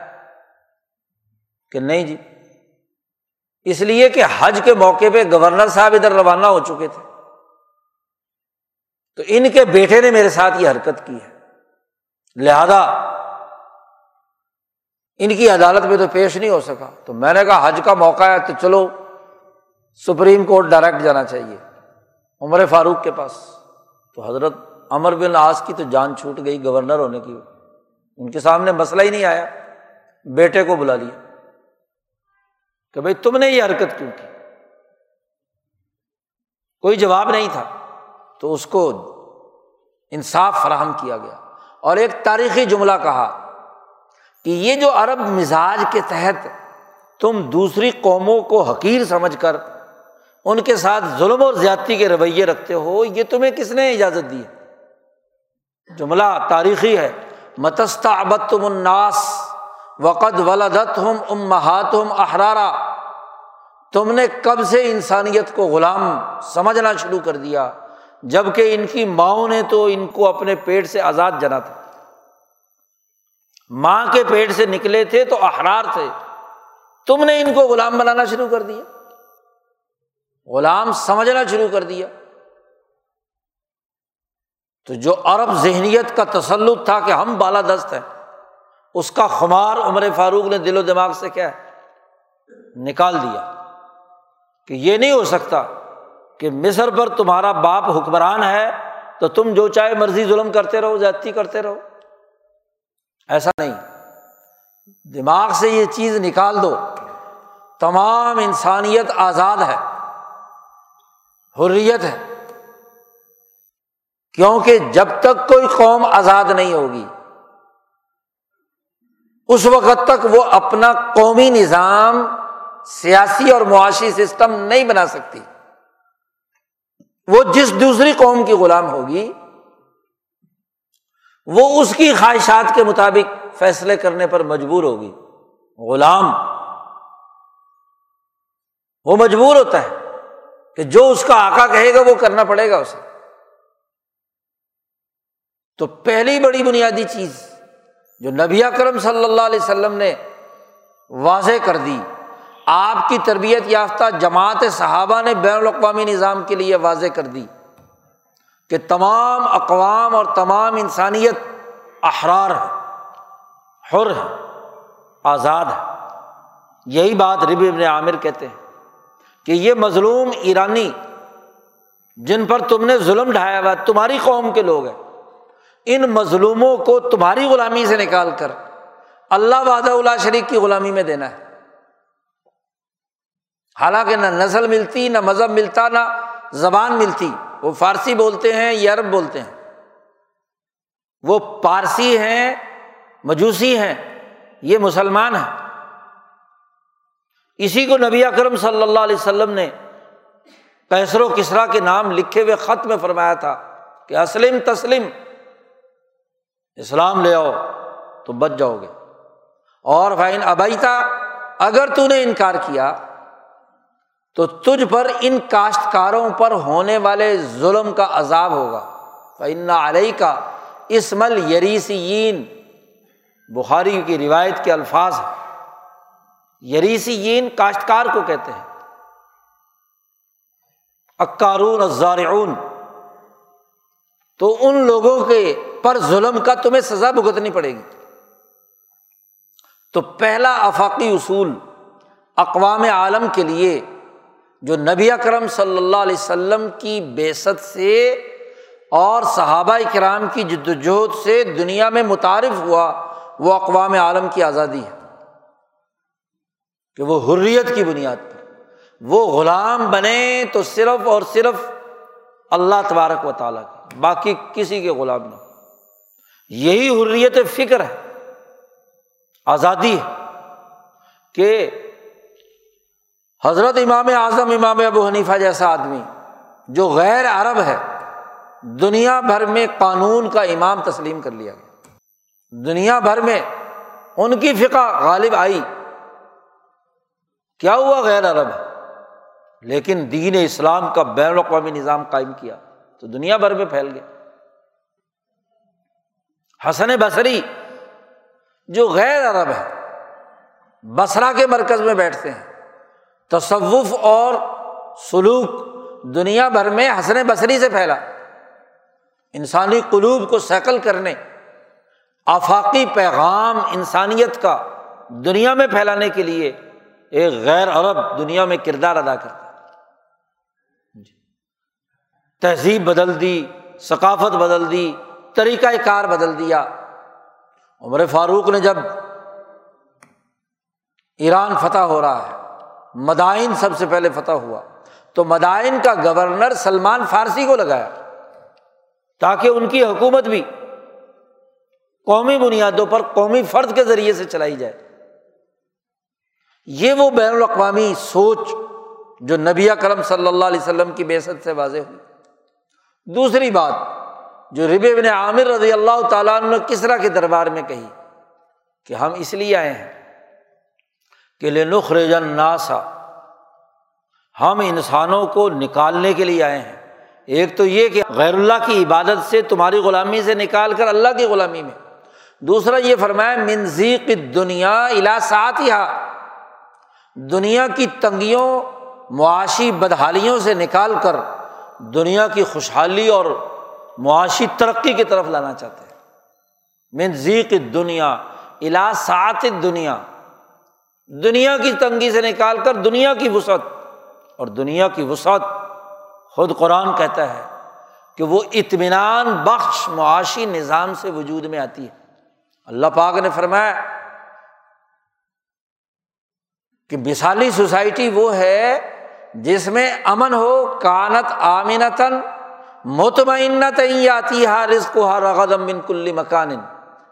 کہ نہیں جی۔ اس لیے کہ حج کے موقع پہ گورنر صاحب ادھر روانہ ہو چکے تھے۔ تو ان کے بیٹے نے میرے ساتھ یہ حرکت کی ہے۔ لہذا ان کی عدالت میں تو پیش نہیں ہو سکا۔ تو میں نے کہا حج کا موقع ہے تو چلو، سپریم کورٹ ڈائریکٹ جانا چاہیے عمر فاروق کے پاس۔ تو حضرت امر بن آس کی تو جان چھوٹ گئی گورنر ہونے کی۔ ان کے سامنے مسئلہ ہی نہیں آیا۔ بیٹے کو بلا لیا۔ کہ بھائی تم نے یہ حرکت کیوں کی؟ کوئی جواب نہیں تھا۔ تو اس کو انصاف فراہم کیا گیا۔ اور ایک تاریخی جملہ کہا کہ یہ جو عرب مزاج کے تحت تم دوسری قوموں کو حقیر سمجھ کر ان کے ساتھ ظلم اور زیادتی کے رویے رکھتے ہو، یہ تمہیں کس نے اجازت دی؟ جملہ تاریخی ہے۔ متستہ ابت تم اناس وقد ولادت ہم امہات ہم احرارا تم نے کب سے انسانیت کو غلام سمجھنا شروع کر دیا؟ جبکہ ان کی ماؤں نے تو ان کو اپنے پیٹ سے آزاد جنا تھا ماں کے پیٹ سے نکلے تھے تو احرار تھے۔ تم نے ان کو غلام بنانا شروع کر دیا۔ غلام سمجھنا شروع کر دیا۔ تو جو عرب ذہنیت کا تسلط تھا کہ ہم بالا دست ہیں، اس کا خمار عمر فاروق نے دل و دماغ سے کیا نکال دیا کہ یہ نہیں ہو سکتا کہ مصر پر تمہارا باپ حکمران ہے، تو تم جو چاہے مرضی ظلم کرتے رہو، زیادتی کرتے رہو۔ ایسا نہیں۔ دماغ سے یہ چیز نکال دو۔ تمام انسانیت آزاد ہے۔ حریت ہے۔ کیونکہ جب تک کوئی قوم آزاد نہیں ہوگی، اس وقت تک وہ اپنا قومی نظام سیاسی اور معاشی سسٹم نہیں بنا سکتی۔ وہ جس دوسری قوم کی غلام ہوگی، وہ اس کی خواہشات کے مطابق فیصلے کرنے پر مجبور ہوگی۔ غلام، وہ مجبور ہوتا ہے کہ جو اس کا آکا کہے گا وہ کرنا پڑے گا اسے۔ تو پہلی بڑی بنیادی چیز جو نبی اکرم صلی اللہ علیہ وسلم نے واضح کر دی آپ کی تربیت یافتہ جماعت صحابہ نے بین الاقوامی نظام کے لیے واضح کر دی کہ تمام اقوام اور تمام انسانیت احرار ہے، حر ہے، آزاد ہے۔ یہی بات رب ابن عامر کہتے ہیں کہ یہ مظلوم ایرانی جن پر تم نے ظلم ڈھایا ہوا تمہاری قوم کے لوگ ہیں۔ ان مظلوموں کو تمہاری غلامی سے نکال کر اللہ وعدہ اللہ شریف کی غلامی میں دینا ہے۔ حالانکہ نہ نسل ملتی، نہ مذہب ملتا، نہ زبان ملتی۔ وہ فارسی بولتے ہیں یا عرب بولتے ہیں۔ وہ پارسی ہیں، مجوسی ہیں، یہ مسلمان ہیں۔ اسی کو نبی اکرم صلی اللہ علیہ وسلم نے کیسر و کسرا کے نام لکھے ہوئے خط میں فرمایا تھا کہ اسلم تسلم، اسلام لے آؤ تو بچ جاؤ گے۔ اور فائن ابئی تھا اگر تو نے انکار کیا تو تجھ پر ان کاشتکاروں پر ہونے والے ظلم کا عذاب ہوگا۔ فن علیہ کا اسمل یریسین بخاری کی روایت کے الفاظ ہیں۔ یریسین کاشتکار کو کہتے ہیں۔ اکارون ازارعون تو ان لوگوں کے پر ظلم کا تمہیں سزا بھگتنی پڑے گی۔ تو پہلا افاقی اصول اقوام عالم کے لیے جو نبی اکرم صلی اللہ علیہ وسلم کی بیست سے اور صحابہ کرام کی جد وجہد سے دنیا میں متعارف ہوا، وہ اقوام عالم کی آزادی ہے۔ کہ وہ حریت کی بنیاد پر، وہ غلام بنے تو صرف اور صرف اللہ تبارک و تعالیٰ کے، باقی کسی کے غلام نہ یہی حریت فکر ہے، آزادی ہے کہ حضرت امام اعظم، امام ابو حنیفہ جیسا آدمی جو غیر عرب ہے، دنیا بھر میں قانون کا امام تسلیم کر لیا گیا۔ دنیا بھر میں ان کی فقہ غالب آئی۔ کیا ہوا غیر عرب؟ ہے لیکن دین اسلام کا بین الاقوامی نظام قائم کیا تو دنیا بھر میں پھیل گیا۔ حسن بصری جو غیر عرب ہے بسرا کے مرکز میں بیٹھتے ہیں۔ تصوف اور سلوک دنیا بھر میں حسن بصری سے پھیلا۔ انسانی قلوب کو سیکل کرنے، آفاقی پیغام انسانیت کا دنیا میں پھیلانے کے لیے ایک غیر عرب دنیا میں کردار ادا کرتا جی۔ تہذیب بدل دی، ثقافت بدل دی طریقۂ کار بدل دیا۔ عمر فاروق نے جب ایران فتح ہو رہا ہے مدائن سب سے پہلے فتح ہوا۔ تو مدائن کا گورنر سلمان فارسی کو لگایا تاکہ ان کی حکومت بھی قومی بنیادوں پر قومی فرد کے ذریعے سے چلائی جائے۔ یہ وہ بین الاقوامی سوچ جو نبی کرم صلی اللہ علیہ وسلم کی بےسط سے واضح ہوئی۔ دوسری بات جو رب ابن عامر رضی اللہ تعالیٰ نے کسرا کے دربار میں کہی کہ ہم اس لیے آئے ہیں کہ لنخرجن ناسا ہم انسانوں کو نکالنے کے لیے آئے ہیں۔ ایک تو یہ کہ غیر اللہ کی عبادت سے تمہاری غلامی سے نکال کر اللہ کی غلامی میں۔ دوسرا یہ فرمایا منزیق دنیا الا دنیا کی تنگیوں، معاشی بدحالیوں سے نکال کر دنیا کی خوشحالی اور معاشی ترقی کی طرف لانا چاہتے ہیں۔ منزیق دنیا الا سات دنیا دنیا کی تنگی سے نکال کر دنیا کی وسعت۔ اور دنیا کی وسعت خود قرآن کہتا ہے کہ وہ اطمینان بخش، معاشی نظام سے وجود میں آتی ہے۔ اللہ پاک نے فرمایا کہ مثالی سوسائٹی وہ ہے جس میں امن ہو، کانت آمینتن مطمئنت آتی ہر رزق ہر رغدم بن کلی مکان۔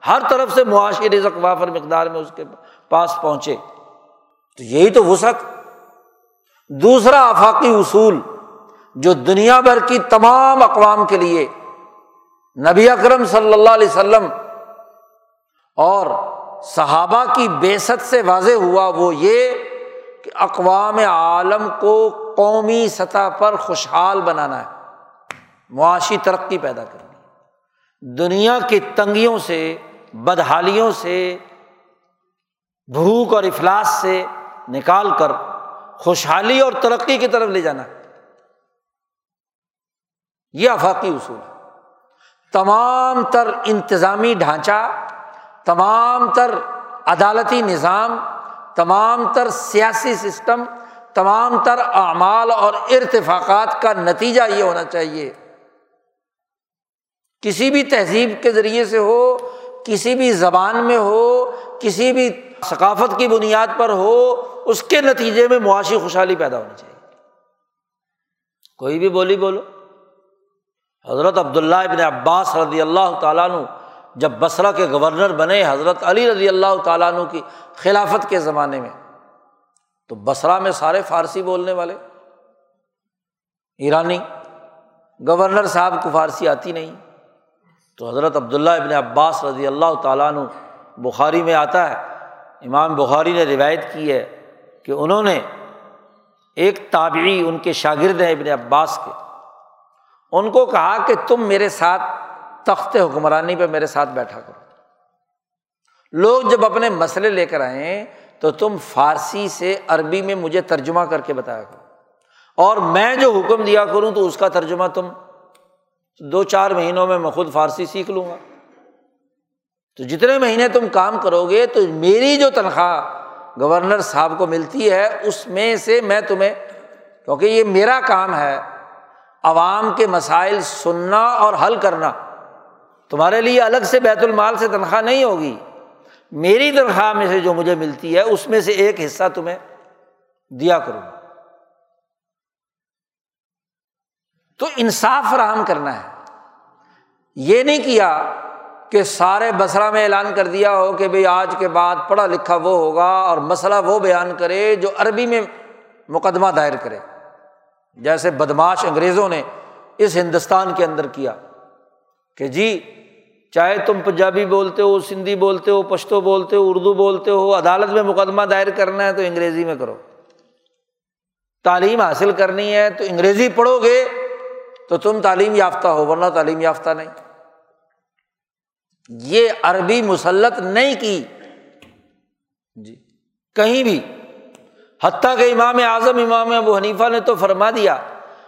ہر طرف سے معاشی رزق وافر مقدار میں اس کے پاس پہنچے۔ تو یہی تو وسعت۔ دوسرا آفاقی اصول جو دنیا بھر کی تمام اقوام کے لیے نبی اکرم صلی اللہ علیہ وسلم اور صحابہ کی بیست سے واضح ہوا وہ یہ کہ اقوام عالم کو قومی سطح پر خوشحال بنانا ہے، معاشی ترقی پیدا کرنی دنیا کی تنگیوں سے، بدحالیوں سے، بھوک اور افلاس سے نکال کر خوشحالی اور ترقی کی طرف لے جانا۔ یہ افاقی اصول ہے تمام تر انتظامی ڈھانچہ، تمام تر عدالتی نظام، تمام تر سیاسی سسٹم، تمام تر اعمال اور ارتفاقات کا نتیجہ یہ ہونا چاہیے۔ کسی بھی تہذیب کے ذریعے سے ہو، کسی بھی زبان میں ہو، کسی بھی ثقافت کی بنیاد پر ہو، اس کے نتیجے میں معاشی خوشحالی پیدا ہونی چاہیے۔ کوئی بھی بولی بولو۔ حضرت عبداللہ ابن عباس رضی اللہ تعالیٰ عنہ جب بصرہ کے گورنر بنے، حضرت علی رضی اللہ تعالیٰ عنہ کی خلافت کے زمانے میں، تو بصرہ میں سارے فارسی بولنے والے، ایرانی گورنر صاحب کو فارسی آتی نہیں۔ تو حضرت عبداللہ ابن عباس رضی اللہ تعالیٰ عنہ بخاری میں آتا ہے امام بخاری نے روایت کی ہے کہ انہوں نے ایک تابعی ان کے شاگرد ہیں ابن عباس کے، ان کو کہا کہ تم میرے ساتھ تخت حکمرانی پہ میرے ساتھ بیٹھا کرو۔ لوگ جب اپنے مسئلے لے کر آئیں تو تم فارسی سے عربی میں مجھے ترجمہ کر کے بتایا کرو۔ اور میں جو حکم دیا کروں تو اس کا ترجمہ تم دو چار مہینوں میں میں خود فارسی سیکھ لوں گا۔ تو جتنے مہینے تم کام کرو گے تو میری جو تنخواہ گورنر صاحب کو ملتی ہے، اس میں سے میں تمہیں، کیونکہ یہ میرا کام ہے، عوام کے مسائل سننا اور حل کرنا۔ تمہارے لیے الگ سے بیت المال سے تنخواہ نہیں ہوگی۔ میری تنخواہ میں سے جو مجھے ملتی ہے، اس میں سے ایک حصہ تمہیں دیا کروں۔ تو انصاف فراہم کرنا ہے۔ یہ نہیں کیا کہ سارے بسرا میں اعلان کر دیا ہو کہ بھائی آج کے بعد پڑھا لکھا وہ ہوگا اور مسئلہ وہ بیان کرے جو عربی میں مقدمہ دائر کرے۔ جیسے بدماش انگریزوں نے اس ہندوستان کے اندر کیا کہ جی چاہے تم پنجابی بولتے ہو، سندھی بولتے ہو، پشتو بولتے ہو، اردو بولتے ہو، عدالت میں مقدمہ دائر کرنا ہے تو انگریزی میں کرو۔ تعلیم حاصل کرنی ہے تو انگریزی پڑھو گے تو تم تعلیم یافتہ ہو، ورنہ تعلیم یافتہ نہیں۔ یہ عربی مسلط نہیں کی۔ جی۔ کہیں بھی۔ حتیٰ کہ امام اعظم، امام ابو حنیفہ نے تو فرما دیا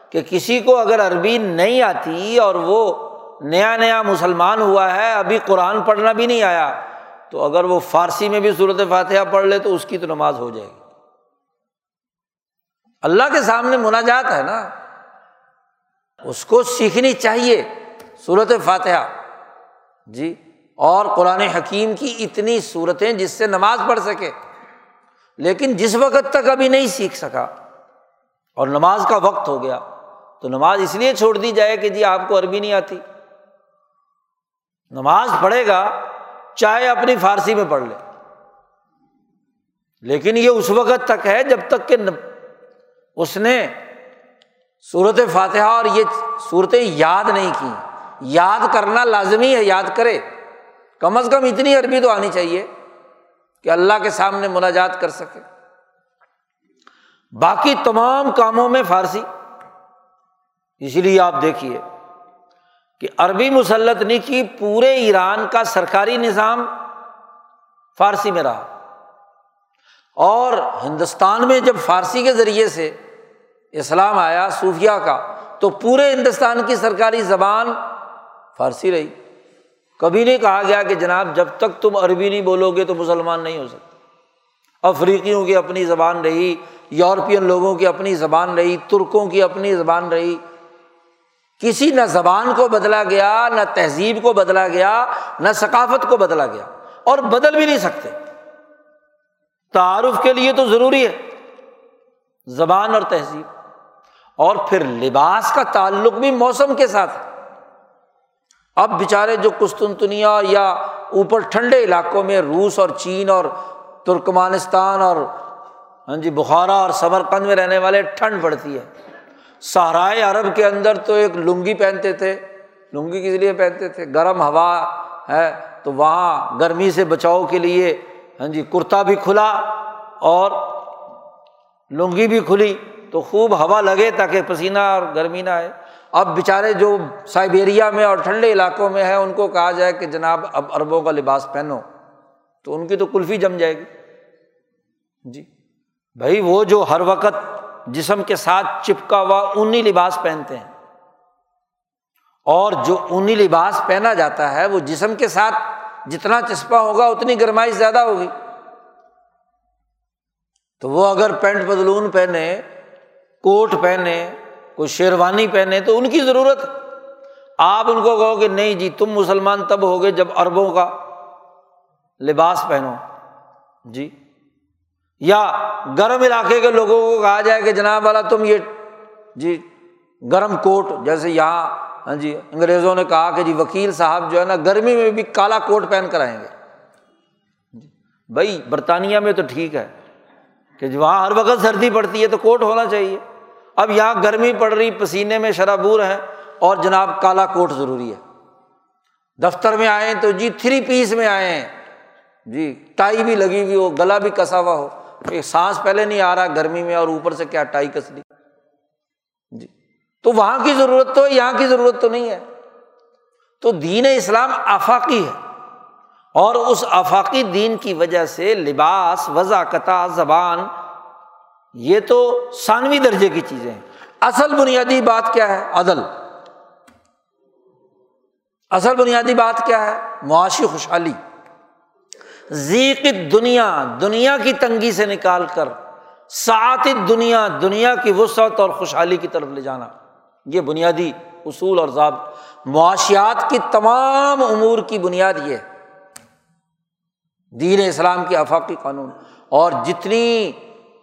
کہ کسی کو اگر عربی نہیں آتی اور وہ نیا نیا مسلمان ہوا ہے، ابھی قرآن پڑھنا بھی نہیں آیا، تو اگر وہ فارسی میں بھی صورت فاتحہ پڑھ لے تو اس کی تو نماز ہو جائے گی۔ اللہ کے سامنے مناجات ہے نا۔ اس کو سیکھنی چاہیے صورت فاتحہ۔ جی۔ اور قرآن حکیم کی اتنی صورتیں جس سے نماز پڑھ سکے۔ لیکن جس وقت تک ابھی نہیں سیکھ سکا اور نماز کا وقت ہو گیا، تو نماز اس لیے چھوڑ دی جائے کہ جی آپ کو عربی نہیں آتی۔ نماز پڑھے گا، چاہے اپنی فارسی میں پڑھ لے۔ لیکن یہ اس وقت تک ہے جب تک کہ اس نے صورت فاتحہ اور یہ صورتیں یاد نہیں کی۔ یاد کرنا لازمی ہے، یاد کرے۔ کم از کم اتنی عربی تو آنی چاہیے کہ اللہ کے سامنے مناجات کر سکے۔ باقی تمام کاموں میں فارسی۔ اسی لیے آپ دیکھیے کہ عربی مسلط نہیں کی، پورے ایران کا سرکاری نظام فارسی میں رہا۔ اور ہندوستان میں جب فارسی کے ذریعے سے اسلام آیا صوفیہ کا، تو پورے ہندوستان کی سرکاری زبان فارسی رہی۔ کبھی نہیں کہا گیا کہ جناب جب تک تم عربی نہیں بولو گے تو مسلمان نہیں ہو سکتے۔ افریقیوں کی اپنی زبان رہی، یورپین لوگوں کی اپنی زبان رہی، ترکوں کی اپنی زبان رہی۔ کسی نہ زبان کو بدلا گیا، نہ تہذیب کو بدلا گیا، نہ ثقافت کو بدلا گیا۔ اور بدل بھی نہیں سکتے۔ تعارف کے لیے تو ضروری ہے۔ زبان اور تہذیب۔ اور پھر لباس کا تعلق بھی موسم کے ساتھ ہے۔ اب بےچارے جو کستنتنیا یا اوپر ٹھنڈے علاقوں میں روس اور چین اور ترکمانستان اور ہاں جی بخارا اور سمر قند میں رہنے والے ٹھنڈ پڑتی ہے۔ سہرائے عرب کے اندر تو ایک لنگی پہنتے تھے۔ لنگی کس لیے پہنتے تھے؟ گرم ہوا ہے تو وہاں گرمی سے بچاؤ کے لیے ہاں جی کرتا بھی کھلا اور لنگی بھی کھلی تو خوب ہوا لگے تاکہ پسینہ اور گرمی نہ آئے۔ اب بےچارے جو سائبیریا میں اور ٹھنڈے علاقوں میں ہے ان کو کہا جائے کہ جناب اب اربوں کا لباس پہنو، تو ان کی تو کلفی جم جائے گی۔ جی۔ بھائی، وہ جو ہر وقت جسم کے ساتھ چپکا ہوا اونی لباس پہنتے ہیں، اور جو اونی لباس پہنا جاتا ہے، وہ جسم کے ساتھ جتنا چسپا ہوگا، اتنی گرمائش زیادہ ہوگی۔ تو وہ اگر پینٹ بدلون پہنے، کوٹ پہنے کوئی شیروانی پہنے تو ان کی ضرورت آپ ان کو کہو کہ نہیں جی تم مسلمان تب ہوگے جب اربوں کا لباس پہنو۔ جی۔ یا گرم علاقے کے لوگوں کو کہا جائے کہ جناب والا تم یہ جی گرم کوٹ، جیسے یہاں ہاں جی انگریزوں نے کہا کہ جی وکیل صاحب جو ہے نا، گرمی میں بھی کالا کوٹ پہن کر آئیں گے۔ جی۔ بھائی، برطانیہ میں تو ٹھیک ہے کہ جی، وہاں ہر وقت سردی پڑتی ہے تو کوٹ ہونا چاہیے۔ اب یہاں گرمی پڑ رہی، پسینے میں شرابور ہے اور جناب کالا کوٹ ضروری ہے۔ دفتر میں آئے تو جی تھری پیس میں آئے ہیں جی ٹائی بھی لگی ہوئی ہو، گلا بھی کسا ہوا ہو۔ سانس پہلے نہیں آ رہا گرمی میں اور اوپر سے کیا ٹائی کس لی۔ جی تو وہاں کی ضرورت تو، یہاں کی ضرورت تو نہیں ہے۔ تو دین اسلام آفاقی ہے۔ اور اس آفاقی دین کی وجہ سے لباس، وضاقتہ، زبان یہ تو ثانوی درجے کی چیزیں ہیں۔ اصل بنیادی بات کیا ہے؟ عدل۔ اصل بنیادی بات کیا ہے؟ معاشی خوشحالی۔ ذیق دنیا دنیا کی تنگی سے نکال کر سعت دنیا دنیا کی وسعت اور خوشحالی کی طرف لے جانا۔ یہ بنیادی اصول اور ضابط۔ معاشیات کی تمام امور کی بنیاد یہ ہے۔ دین اسلام کی آفاقی قانون۔ اور جتنی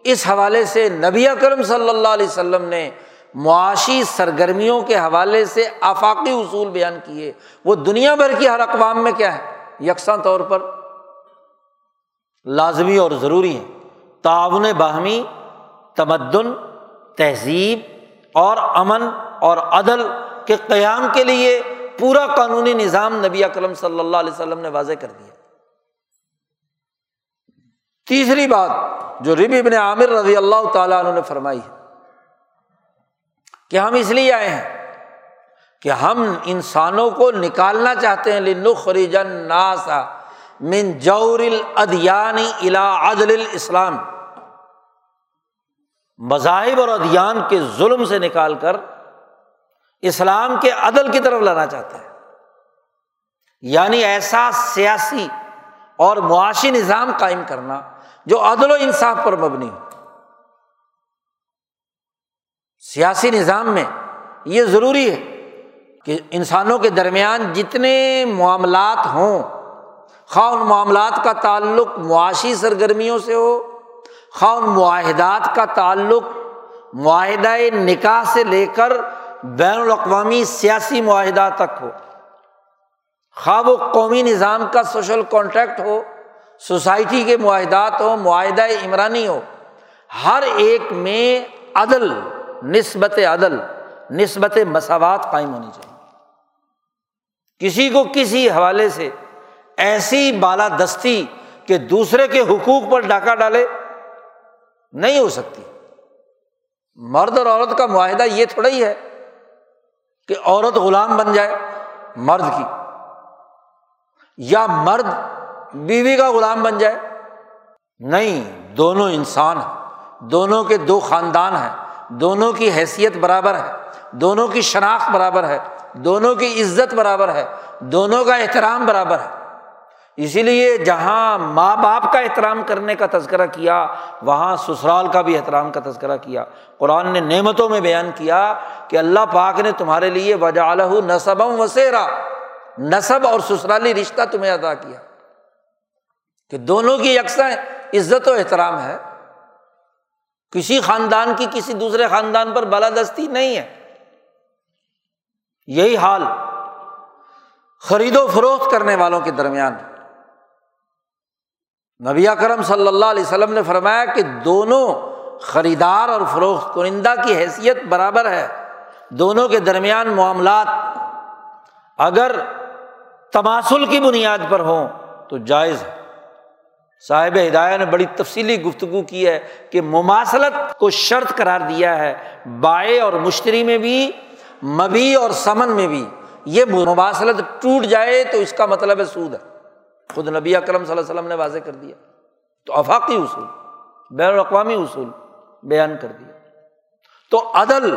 اس حوالے سے نبی اکرم صلی اللہ علیہ وسلم نے معاشی سرگرمیوں کے حوالے سے آفاقی اصول بیان کیے۔ وہ دنیا بھر کی ہر اقوام میں کیا ہے؟ یکساں طور پر لازمی اور ضروری ہیں۔ تعاون باہمی، تمدن، تہذیب اور امن اور عدل کے قیام کے لیے پورا قانونی نظام نبی اکرم صلی اللہ علیہ وسلم نے واضح کر دیا۔ تیسری بات جو ربی ابن عامر رضی اللہ تعالیٰ عنہ نے فرمائی ہے کہ ہم اس لیے آئے ہیں کہ ہم انسانوں کو نکالنا چاہتے ہیں لنخری جن ناسا من جور الادیانی الا عدل الاسلام مذاہب اور ادیان کے ظلم سے نکال کر اسلام کے عدل کی طرف لانا چاہتے ہیں۔ یعنی ایسا سیاسی اور معاشی نظام قائم کرنا جو عدل و انصاف پر مبنی۔ ہو سیاسی نظام میں یہ ضروری ہے کہ انسانوں کے درمیان جتنے معاملات ہوں، خواہ ان معاملات کا تعلق معاشی سرگرمیوں سے ہو، خواہ ان معاہدات کا تعلق معاہدۂ نکاح سے لے کر بین الاقوامی سیاسی معاہدات تک ہو، خواہ وہ قومی نظام کا سوشل کانٹریکٹ ہو سوسائٹی کے معاہدات ہو معاہدہ عمرانی ہو ہر ایک میں عدل، نسبت عدل، نسبت مساوات قائم ہونی چاہیے۔ کسی کو کسی حوالے سے ایسی بالادستی کہ دوسرے کے حقوق پر ڈاکہ ڈالے نہیں ہو سکتی۔ مرد اور عورت کا معاہدہ یہ تھوڑا ہی ہے کہ عورت غلام بن جائے مرد کی۔ یا مرد بیوی کا غلام بن جائے۔ نہیں، دونوں انسان ہیں۔ دونوں کے دو خاندان ہیں۔ دونوں کی حیثیت برابر ہے۔ دونوں کی شناخت برابر ہے۔ دونوں کی عزت برابر ہے۔ دونوں کا احترام برابر ہے۔ اسی لیے جہاں ماں باپ کا احترام کرنے کا تذکرہ کیا، وہاں سسرال کا بھی احترام کا تذکرہ کیا۔ قرآن نے نعمتوں میں بیان کیا کہ اللہ پاک نے تمہارے لیے وجا نصب وسیرا۔ نصب اور سسرالی رشتہ تمہیں ادا کیا۔ کہ دونوں کی یکساں عزت و احترام ہے۔ کسی خاندان کی کسی دوسرے خاندان پر بالادستی نہیں ہے۔ یہی حال خرید و فروخت کرنے والوں کے درمیان۔ نبی کرم صلی اللہ علیہ وسلم نے فرمایا کہ دونوں خریدار اور فروخت کنندہ کی حیثیت برابر ہے۔ دونوں کے درمیان معاملات اگر تماسل کی بنیاد پر ہوں تو جائز ہے۔ صاحب ہدایہ نے بڑی تفصیلی گفتگو کی ہے کہ مماثلت کو شرط قرار دیا ہے بائیں اور مشتری میں بھی، مبی اور سمن میں بھی۔ یہ مماثلت ٹوٹ جائے تو اس کا مطلب ہے سود ہے۔ خود نبی اکرم صلی اللہ علیہ وسلم نے واضح کر دیا۔ تو افاقی اصول، بین الاقوامی اصول بیان کر دیا۔ تو عدل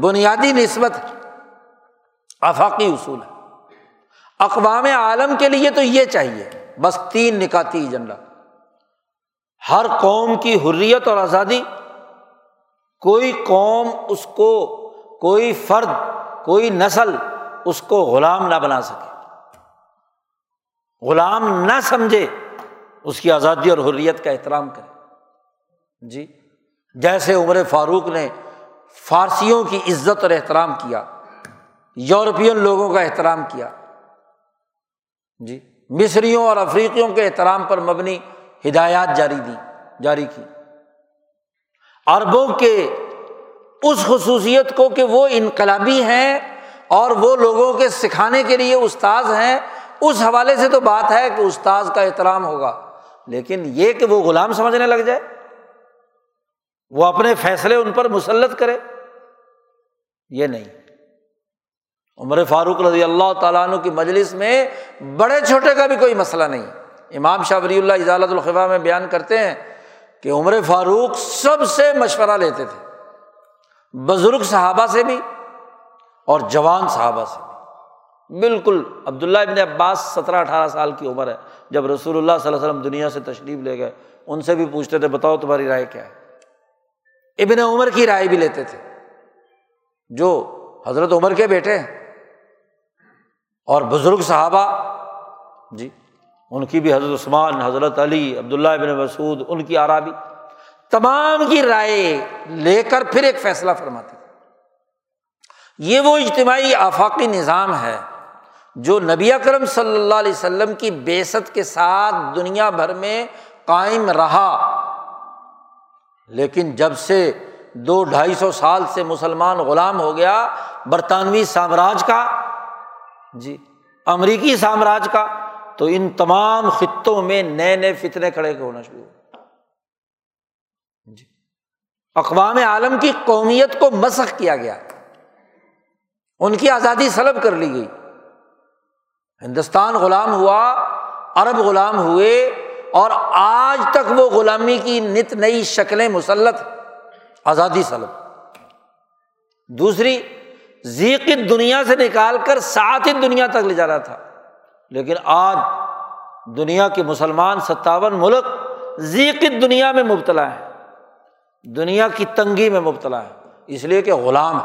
بنیادی نسبت افاقی اصول ہے۔ اقوام عالم کے لیے تو یہ چاہیے۔ بس تین نکاتی ایجنڈا۔ ہر قوم کی حریت اور آزادی، کوئی قوم اس کو، کوئی فرد، کوئی نسل اس کو غلام نہ بنا سکے۔ غلام نہ سمجھے، اس کی آزادی اور حریت کا احترام کرے۔ جی جیسے عمر فاروق نے فارسیوں کی عزت اور احترام کیا، یورپین لوگوں کا احترام کیا۔ جی مصریوں اور افریقیوں کے احترام پر مبنی ہدایات جاری دی، جاری کی۔ عربوں کے اس خصوصیت کو کہ وہ انقلابی ہیں اور وہ لوگوں کے سکھانے کے لیے استاذ ہیں، اس حوالے سے تو بات ہے کہ استاذ کا احترام ہوگا، لیکن یہ کہ وہ غلام سمجھنے لگ جائے، وہ اپنے فیصلے ان پر مسلط کرے، یہ نہیں۔ عمر فاروق رضی اللہ تعالیٰ عنہ کی مجلس میں بڑے چھوٹے کا بھی کوئی مسئلہ نہیں۔ امام شاہ ولی اللہ اجالت الخبا میں بیان کرتے ہیں کہ عمر فاروق سب سے مشورہ لیتے تھے، بزرگ صحابہ سے بھی اور جوان صحابہ سے بھی۔ بالکل، عبداللہ ابن عباس سترہ اٹھارہ سال کی عمر ہے۔ جب رسول اللہ صلی اللہ علیہ وسلم دنیا سے تشریف لے گئے، ان سے بھی پوچھتے تھے، بتاؤ تمہاری رائے کیا ہے؟ ابن عمر کی رائے بھی لیتے تھے۔ جو حضرت عمر کے بیٹے ہیں اور بزرگ صحابہ جی ان کی بھی حضرت عثمان، حضرت علی، عبداللہ ابن مسعود، ان کی آرابی تمام کی رائے لے کر پھر ایک فیصلہ فرماتے یہ وہ اجتماعی آفاقی نظام ہے جو نبی اکرم صلی اللہ علیہ وسلم کی بیست کے ساتھ دنیا بھر میں قائم رہا۔ لیکن جب سے دو ڈھائی سو سال سے مسلمان غلام ہو گیا، برطانوی سامراج کا جی امریکی سامراج کا تو ان تمام خطوں میں نئے نئے فتنے کھڑے ہونا شروع ہو جی۔ اقوام عالم کی قومیت کو مسخ کیا گیا۔ ان کی آزادی سلب کر لی گئی۔ ہندوستان غلام ہوا، عرب غلام ہوئے اور آج تک وہ غلامی کی نت نئی شکلیں مسلط، آزادی سلب۔ دوسری، ذیق دنیا سے نکال کر سات دنیا تک لے جا رہا تھا۔ لیکن آج دنیا کے مسلمان ستاون ملک ذیق دنیا میں مبتلا ہے دنیا کی تنگی میں مبتلا ہے اس لیے کہ غلام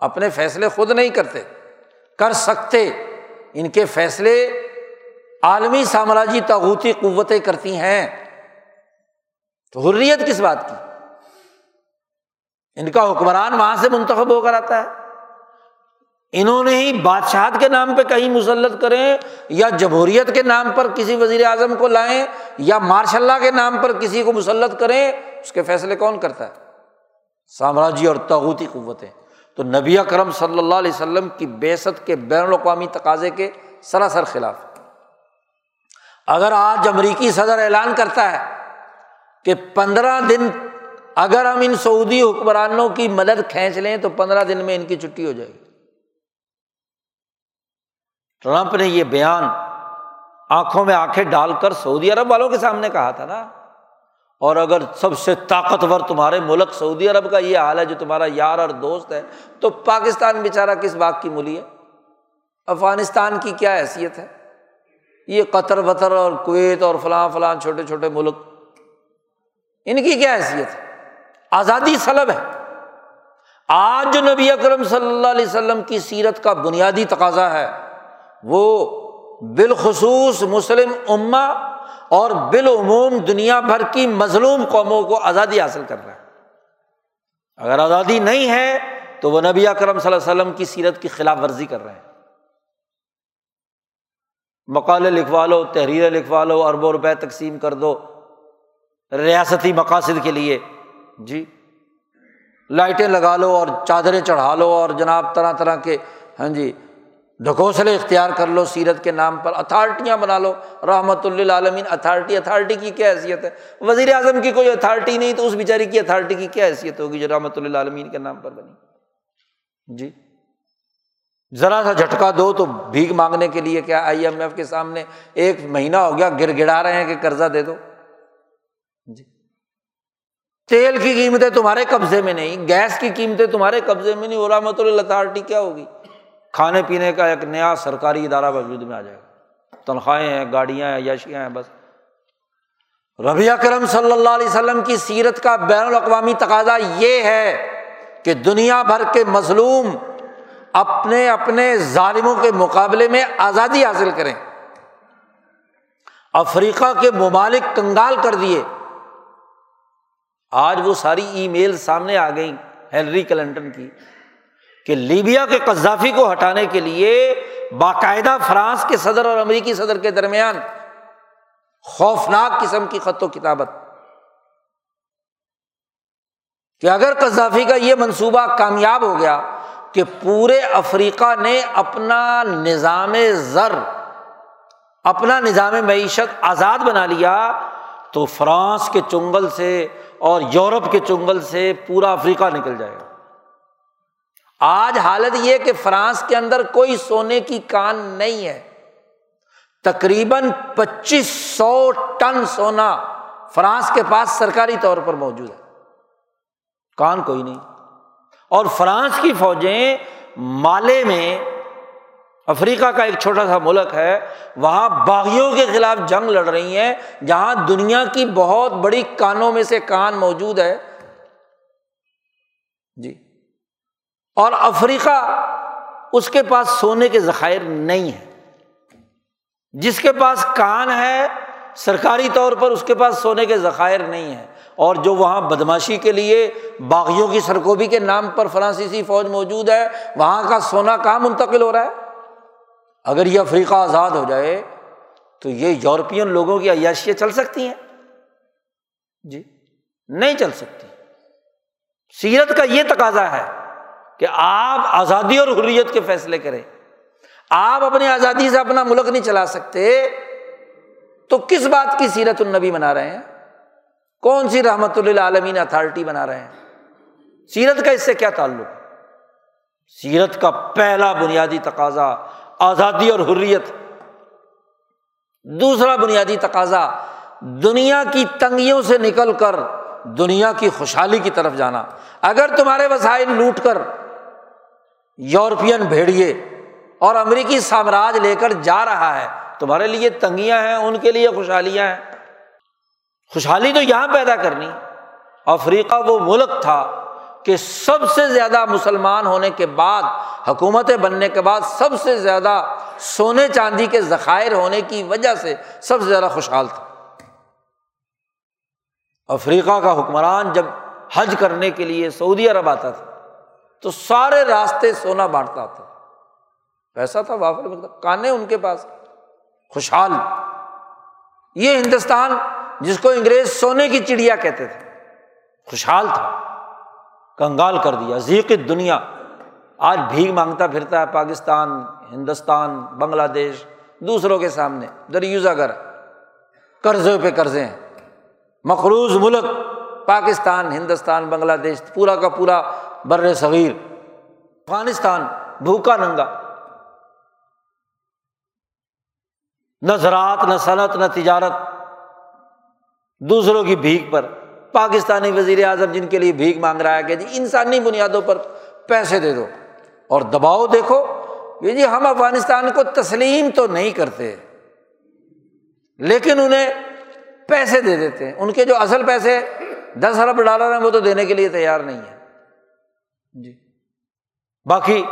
اپنے فیصلے خود نہیں کرتے، کر سکتے۔ ان کے فیصلے عالمی سامراجی تاغوتی قوتیں کرتی ہیں۔ تو حریت کس بات کی؟ ان کا حکمران وہاں سے منتخب ہو کر آتا ہے۔ انہوں نے ہی بادشاہت کے نام پہ کہیں مسلط کریں یا جمہوریت کے نام پر کسی وزیر اعظم کو لائیں یا مارشاء اللہ کے نام پر کسی کو مسلط کریں، اس کے فیصلے کون کرتا ہے؟ سامراجی اور تاغوتی قوتیں۔ تو نبی کرم صلی اللہ علیہ وسلم کی بیست کے بین الاقوامی تقاضے کے سراسر خلاف۔ اگر آج امریکی صدر اعلان کرتا ہے کہ پندرہ دن اگر ہم ان سعودی حکمرانوں کی مدد کھینچ لیں تو پندرہ دن میں ان کی چھٹی ہو جائے گی۔ ٹرمپ نے یہ بیان آنکھوں میں آنکھیں ڈال کر سعودی عرب والوں کے سامنے کہا تھا نا۔ اور اگر سب سے طاقتور تمہارے ملک سعودی عرب کا یہ حال ہے جو تمہارا یار اور دوست ہے، تو پاکستان بیچارہ کس باغ کی مولی ہے؟ افغانستان کی کیا حیثیت ہے؟ یہ قطر وطر اور کویت اور فلاں فلاں چھوٹے چھوٹے ملک، ان کی کیا حیثیت ہے؟ آزادی سلب ہے۔ آج جو نبی اکرم صلی اللہ علیہ وسلم کی سیرت کا بنیادی تقاضا ہے۔ وہ بالخصوص مسلم اما اور بالعموم دنیا بھر کی مظلوم قوموں کو آزادی حاصل کر رہا ہے۔ اگر آزادی نہیں ہے تو وہ نبی اکرم صلی اللہ علیہ وسلم کی سیرت کی خلاف ورزی کر رہے ہیں۔ مقالے لکھوا لو، تحریریں لکھوا لو، اربوں روپے تقسیم کر دو ریاستی مقاصد کے لیے۔ جی لائٹیں لگا لو اور چادریں چڑھا لو اور جناب طرح طرح کے۔ ہاں جی ڈھکوسلے اختیار کر لو، سیرت کے نام پر اتھارٹیاں بنا لو۔ رحمۃ اللہ عالمین اتھارٹی اتھارٹی کی کیا حیثیت ہے؟ وزیر اعظم کی کوئی اتھارٹی نہیں تو اس بیچاری کی اتھارٹی کی کیا حیثیت ہوگی جو رحمۃ اللہ عالمین کے نام پر بنی؟ جی۔ ذرا سا جھٹکا دو تو بھیک مانگنے کے لیے کیا آئی ایم ایف کے سامنے ایک مہینہ ہو گیا گر گڑا رہے ہیں کہ قرضہ دے دو؟ جی۔ تیل کی قیمتیں تمہارے قبضے میں نہیں، گیس کی قیمتیں تمہارے قبضے میں نہیں، وہ رحمۃ اللہ اتھارٹی کیا ہوگی؟ کھانے پینے کا ایک نیا سرکاری ادارہ وجود میں آ جائے گا۔ تنخواہیں ہیں، گاڑیاں ہیں یشیاں ہیں، بس۔ ربیہ کرم صلی اللہ علیہ وسلم کی سیرت کا بین الاقوامی تقاضا یہ ہے کہ دنیا بھر کے مظلوم اپنے اپنے ظالموں کے مقابلے میں آزادی حاصل کریں۔ افریقہ کے ممالک کنگال کر دیے۔ آج وہ ساری ای میل سامنے آ گئی ہیلری کلنٹن کی۔ کہ لیبیا کے قذافی کو ہٹانے کے لیے باقاعدہ فرانس کے صدر اور امریکی صدر کے درمیان خوفناک قسم کی خط و کتابت کہ اگر قذافی کا یہ منصوبہ کامیاب ہو گیا کہ پورے افریقہ نے اپنا نظام زر، اپنا نظام معیشت آزاد بنا لیا، تو فرانس کے چنگل سے اور یورپ کے چنگل سے پورا افریقہ نکل جائے گا۔ آج حالت یہ کہ فرانس کے اندر کوئی سونے کی کان نہیں ہے۔ تقریباً پچیس سو ٹن سونا فرانس کے پاس سرکاری طور پر موجود ہے۔ کان کوئی نہیں۔ اور فرانس کی فوجیں مالے میں افریقہ کا ایک چھوٹا سا ملک ہے، وہاں باغیوں کے خلاف جنگ لڑ رہی ہیں، جہاں دنیا کی بہت بڑی کانوں میں سے کان موجود ہے۔ جی۔ اور افریقہ اس کے پاس سونے کے ذخائر نہیں ہے جس کے پاس کان ہے، سرکاری طور پر اس کے پاس سونے کے ذخائر نہیں ہے اور جو وہاں بدماشی کے لیے باغیوں کی سرکوبی کے نام پر فرانسیسی فوج موجود ہے، وہاں کا سونا کہاں منتقل ہو رہا ہے؟ اگر یہ افریقہ آزاد ہو جائے تو یہ یورپین لوگوں کی عیاشیاں چل سکتی ہیں۔ جی نہیں چل سکتی۔ سیرت کا یہ تقاضا ہے کہ آپ آزادی اور حریت کے فیصلے کریں۔ آپ اپنی آزادی سے اپنا ملک نہیں چلا سکتے۔ تو کس بات کی سیرت النبی بنا رہے ہیں؟ کون سی رحمت اللہ عالمین اتھارٹی بنا رہے ہیں؟ سیرت کا اس سے کیا تعلق؟ سیرت کا پہلا بنیادی تقاضا آزادی اور حریت۔ دوسرا بنیادی تقاضا دنیا کی تنگیوں سے نکل کر دنیا کی خوشحالی کی طرف جانا۔ اگر تمہارے وسائل لوٹ کر یورپین بھیڑیے اور امریکی سامراج لے کر جا رہا ہے۔ تمہارے لیے تنگیاں ہیں، ان کے لیے خوشحالیاں ہیں۔ خوشحالی تو یہاں پیدا کرنی۔ افریقہ وہ ملک تھا کہ سب سے زیادہ مسلمان ہونے کے بعد، حکومتیں بننے کے بعد سب سے زیادہ سونے چاندی کے ذخائر ہونے کی وجہ سے سب سے زیادہ خوشحال تھا۔ افریقہ کا حکمران جب حج کرنے کے لیے سعودی عرب آتا تھا تو سارے راستے سونا بانٹتا تھا۔ پیسہ تھا وافر کانے ان کے پاس۔ خوشحال۔ یہ ہندوستان جس کو انگریز سونے کی چڑیا کہتے تھے۔ خوشحال تھا۔ کنگال کر دیا۔ ذیق دنیا آج بھیگ مانگتا پھرتا ہے پاکستان، ہندوستان، بنگلہ دیش۔ دوسروں کے سامنے۔ دریوزہ گر قرضے پہ قرضے۔ ہیں مقروض ملک۔ پاکستان، ہندوستان، بنگلہ دیش، پورا کا پورا بر صغیر، افغانستان، بھوکا ننگا۔ نہ زراعت، نہ صنعت، نہ تجارت، دوسروں کی بھیک پر۔ پاکستانی وزیر اعظم جن کے لیے بھیک مانگ رہا ہے کہ جی انسانی بنیادوں پر پیسے دے دو اور دباؤ دیکھو یہ جی ہم افغانستان کو تسلیم تو نہیں کرتے، لیکن انہیں پیسے دے دیتے ہیں۔ ان کے جو اصل پیسے دس ارب ڈالر ہیں وہ تو دینے کے لیے تیار نہیں ہے۔ جی۔ باقی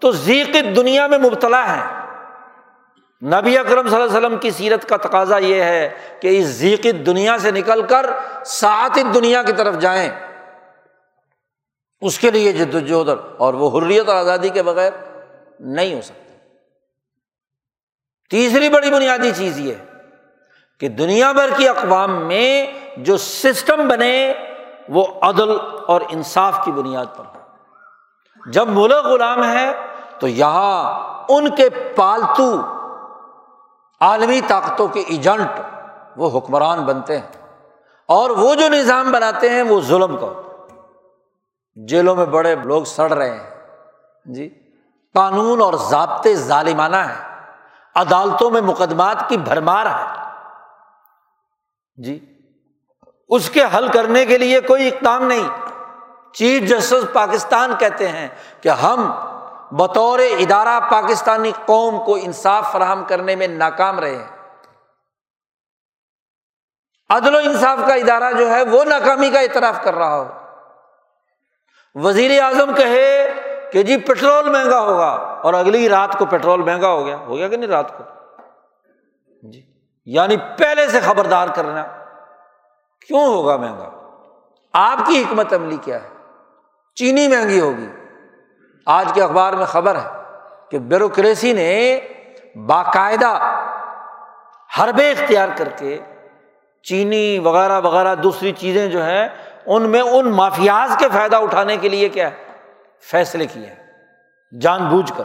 تو ذیق دنیا میں مبتلا ہے نبی اکرم صلی اللہ علیہ وسلم کی سیرت کا تقاضا یہ ہے کہ اس ذیق دنیا سے نکل کر سات دنیا کی طرف جائیں۔ اس کے لیے جد وجہد اور وہ حریت اور آزادی کے بغیر نہیں ہو سکتا تیسری بڑی بنیادی چیز یہ کہ دنیا بھر کی اقوام میں جو سسٹم بنے وہ عدل اور انصاف کی بنیاد پر ہو۔ جب ملک غلام ہے تو یہاں ان کے پالتو عالمی طاقتوں کے ایجنٹ وہ حکمران بنتے ہیں اور وہ جو نظام بناتے ہیں وہ ظلم کا جیلوں میں بڑے لوگ سڑ رہے ہیں۔ جی قانون اور ضابطے ظالمانہ ہیں۔ عدالتوں میں مقدمات کی بھرمار ہے۔ جی اس کے حل کرنے کے لیے کوئی اقدام نہیں۔ چیف جسٹس پاکستان کہتے ہیں کہ ہم بطور ادارہ پاکستانی قوم کو انصاف فراہم کرنے میں ناکام رہے ہیں۔ عدل و انصاف کا ادارہ جو ہے وہ ناکامی کا اعتراف کر رہا ہو۔ وزیر اعظم کہے کہ جی پیٹرول مہنگا ہوگا اور اگلی رات کو پیٹرول مہنگا ہو گیا ہو گیا کہ نہیں رات کو؟ جی۔ یعنی پہلے سے خبردار کرنا۔ کیوں ہوگا مہنگا؟ آپ کی حکمت عملی کیا ہے؟ چینی مہنگی ہوگی۔ آج کے اخبار میں خبر ہے کہ بیوروکریسی نے باقاعدہ حربے اختیار کر کے چینی وغیرہ وغیرہ دوسری چیزیں جو ہیں، ان میں ان مافیاز کے فائدہ اٹھانے کے لیے کیا ہے؟ فیصلے کیے ہیں۔ جان بوجھ کر۔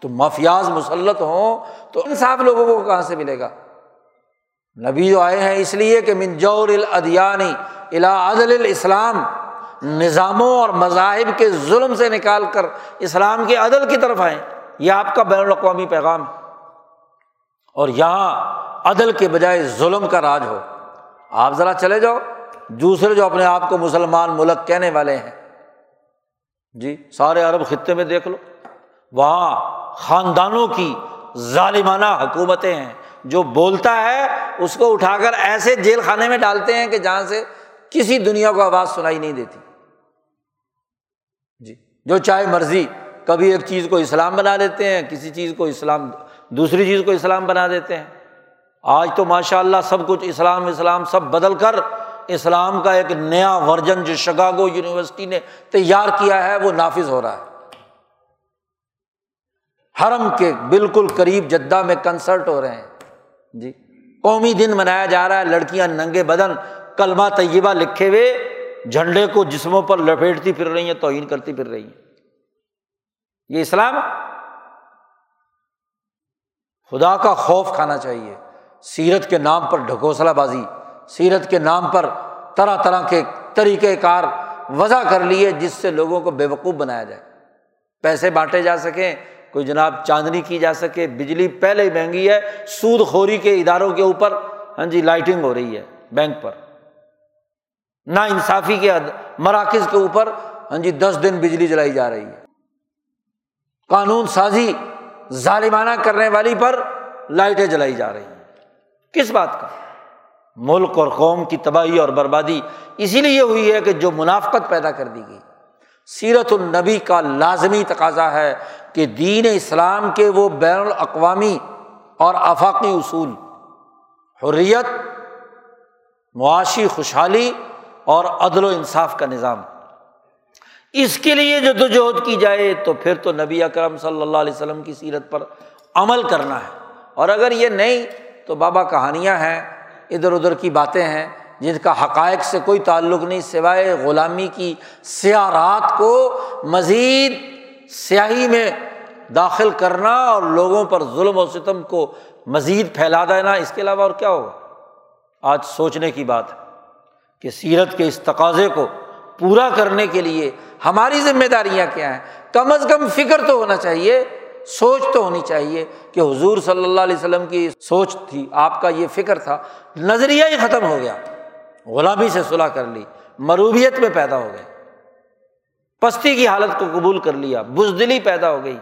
تو مافیاز مسلط ہوں تو انصاف لوگوں کو کہاں سے ملے گا؟ نبی جو آئے ہیں اس لیے کہ منجور الادیانی الا عدل الاسلام، نظاموں اور مذاہب کے ظلم سے نکال کر اسلام کے عدل کی طرف آئیں۔ یہ آپ کا بین الاقوامی پیغام ہے۔ اور یہاں عدل کے بجائے ظلم کا راج ہو۔ آپ ذرا چلے جاؤ۔ دوسرے جو اپنے آپ کو مسلمان ملک کہنے والے ہیں۔ جی سارے عرب خطے میں دیکھ لو۔ وہاں خاندانوں کی ظالمانہ حکومتیں ہیں۔ جو بولتا ہے اس کو اٹھا کر ایسے جیل خانے میں ڈالتے ہیں کہ جہاں سے کسی دنیا کو آواز سنائی نہیں دیتی۔ جی جو چاہے مرضی کبھی ایک چیز کو اسلام بنا دیتے ہیں، کسی چیز کو اسلام، دوسری چیز کو اسلام بنا دیتے ہیں۔ آج تو ماشاء اللہ سب کچھ اسلام اسلام سب بدل کر اسلام کا ایک نیا ورژن جو شگاگو یونیورسٹی نے تیار کیا ہے، وہ نافذ ہو رہا ہے۔ حرم کے بالکل قریب جدہ میں کنسرٹ ہو رہے ہیں۔ جی۔ قومی دن منایا جا رہا ہے، لڑکیاں ننگے بدن، کلمہ طیبہ لکھے ہوئے، جھنڈے کو جسموں پر لپیٹتی پھر رہی ہیں، توہین کرتی پھر رہی ہیں۔ یہ اسلام خدا کا خوف کھانا چاہیے۔ سیرت کے نام پر ڈھکوسلا بازی، سیرت کے نام پر طرح طرح کے طریقۂ کار وضع کر لیے، جس سے لوگوں کو بے وقوف بنایا جائے۔ پیسے بانٹے جا سکیں کوئی جناب چاندنی کی جا سکے، بجلی پہلے ہی مہنگی ہے، سود خوری کے اداروں کے اوپر ہاں جی لائٹنگ ہو رہی ہے بینک پر۔ نا انصافی کے مراکز کے اوپر ہاں جی دس دن بجلی جلائی جا رہی ہے۔ قانون سازی ظالمانہ کرنے والی پر لائٹیں جلائی جا رہی ہیں۔ کس بات کا؟ ملک اور قوم کی تباہی اور بربادی، اسی لیے ہوئی ہے کہ جو منافقت پیدا کر دی گئی۔ سیرت النبی کا لازمی تقاضا ہے کہ دین اسلام کے وہ بین الاقوامی اور آفاقی اصول، حریت، معاشی خوشحالی اور عدل و انصاف کا نظام۔ اس کے لیے جو دجہد کی جائے تو پھر تو نبی اکرم صلی اللہ علیہ وسلم کی سیرت پر عمل کرنا ہے۔ اور اگر یہ نہیں تو بابا کہانیاں ہیں، ادھر ادھر کی باتیں ہیں۔ جن کا حقائق سے کوئی تعلق نہیں سوائے غلامی کی سیاح رات کو مزید سیاہی میں داخل کرنا اور لوگوں پر ظلم و ستم کو مزید پھیلا دینا، اس کے علاوہ اور کیا ہوگا؟ آج سوچنے کی بات ہے کہ سیرت کے اس تقاضے کو پورا کرنے کے لیے ہماری ذمہ داریاں کیا ہیں؟ کم از کم فکر تو ہونا چاہیے، سوچ تو ہونی چاہیے کہ حضور صلی اللہ علیہ وسلم کی سوچ تھی، آپ کا یہ فکر تھا، نظریہ ہی ختم ہو گیا۔ غلامی سے صلاح کر لی، مروبیت میں پیدا ہو گئے۔ پستی کی حالت کو قبول کر لیا، بزدلی پیدا ہو گئی۔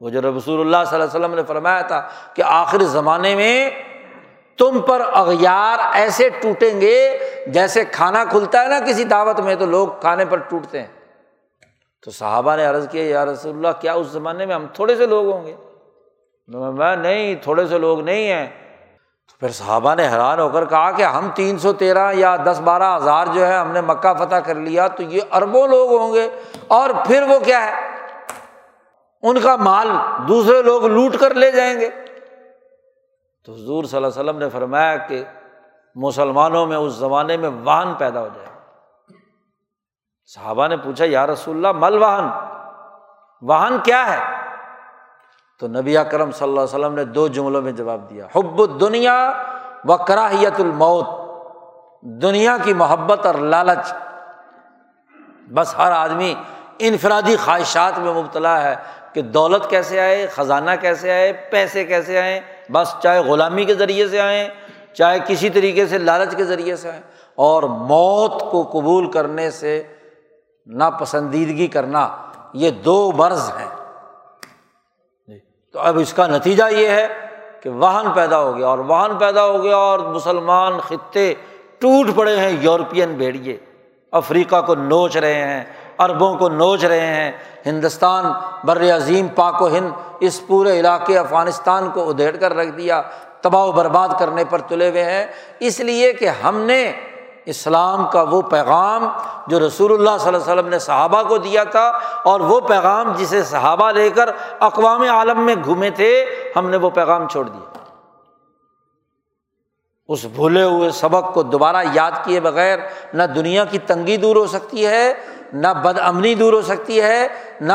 وہ جو رسول اللہ صلی اللہ علیہ وسلم نے فرمایا تھا کہ آخر زمانے میں تم پر اغیار ایسے ٹوٹیں گے جیسے کھانا کھلتا ہے نا کسی دعوت میں، تو لوگ کھانے پر ٹوٹتے ہیں۔ تو صحابہ نے عرض کیا، یا رسول اللہ، کیا اس زمانے میں ہم تھوڑے سے لوگ ہوں گے؟ میں نہیں، تھوڑے سے لوگ نہیں ہیں۔ پھر صحابہ نے حیران ہو کر کہا کہ ہم تین سو تیرہ یا دس بارہ ہزار جو ہے ہم نے مکہ فتح کر لیا تو یہ اربوں لوگ ہوں گے اور پھر وہ کیا ہے؟ ان کا مال دوسرے لوگ لوٹ کر لے جائیں گے۔ تو حضور صلی اللہ علیہ وسلم نے فرمایا کہ مسلمانوں میں اس زمانے میں واہن پیدا ہو جائے۔ صحابہ نے پوچھا، یا رسول اللہ، مل واہن واہن کیا ہے؟ تو نبی کرم صلی اللہ علیہ وسلم نے دو جملوں میں جواب دیا، حب دنیا و کراہیت الموت، دنیا کی محبت اور لالچ۔ بس ہر آدمی انفرادی خواہشات میں مبتلا ہے کہ دولت کیسے آئے، خزانہ کیسے آئے، پیسے کیسے آئیں بس چاہے غلامی کے ذریعے سے آئیں چاہے کسی طریقے سے لالچ کے ذریعے سے آئیں اور موت کو قبول کرنے سے ناپسندیدگی کرنا، یہ دو مرض ہیں۔ تو اب اس کا نتیجہ یہ ہے کہ واہن پیدا ہو گیا اور واہن پیدا ہو گیا اور مسلمان خطے ٹوٹ پڑے ہیں یورپین بھیڑیے افریقہ کو نوچ رہے ہیں، عربوں کو نوچ رہے ہیں، ہندوستان بر عظیم پاک و ہند اس پورے علاقے افغانستان کو ادھیڑ کر رکھ دیا، تباہ و برباد کرنے پر تلے ہوئے ہیں۔ اس لیے کہ ہم نے اسلام کا وہ پیغام جو رسول اللہ صلی اللہ علیہ وسلم نے صحابہ کو دیا تھا اور وہ پیغام جسے صحابہ لے کر اقوام عالم میں گھومے تھے، ہم نے وہ پیغام چھوڑ دیا۔ اس بھولے ہوئے سبق کو دوبارہ یاد کیے بغیر نہ دنیا کی تنگی دور ہو سکتی ہے، نہ بد امنی دور ہو سکتی ہے، نہ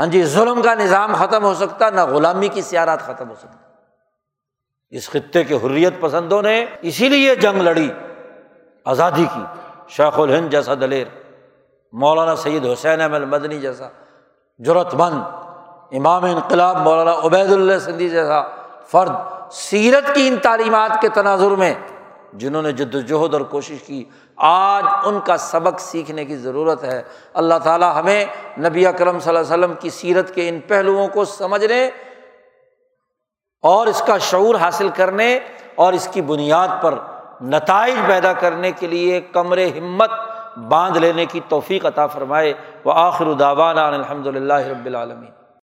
ہاں جی ظلم کا نظام ختم ہو سکتا، نہ غلامی کی سیارات ختم ہو سکتی۔ اس خطے کے حریت پسندوں نے اسی لیے جنگ لڑی۔ آزادی کی، شیخ الہند جیسا دلیر، مولانا سید حسین احمد مدنی جیسا ضرورت مند، امام انقلاب مولانا عبید اللہ سندھی جیسا فرد، سیرت کی ان تعلیمات کے تناظر میں، جنہوں نے جد وجہد اور کوشش کی، آج ان کا سبق سیکھنے کی ضرورت ہے۔ اللہ تعالیٰ ہمیں نبی اکرم صلی اللہ علیہ وسلم کی سیرت کے ان پہلوؤں کو سمجھنے اور اس کا شعور حاصل کرنے اور اس کی بنیاد پر نتائج پیدا کرنے کے لیے کمر ہمت باندھ لینے کی توفیق عطا فرمائے وہ آخر داوانہ الحمد للہ رب العالمین۔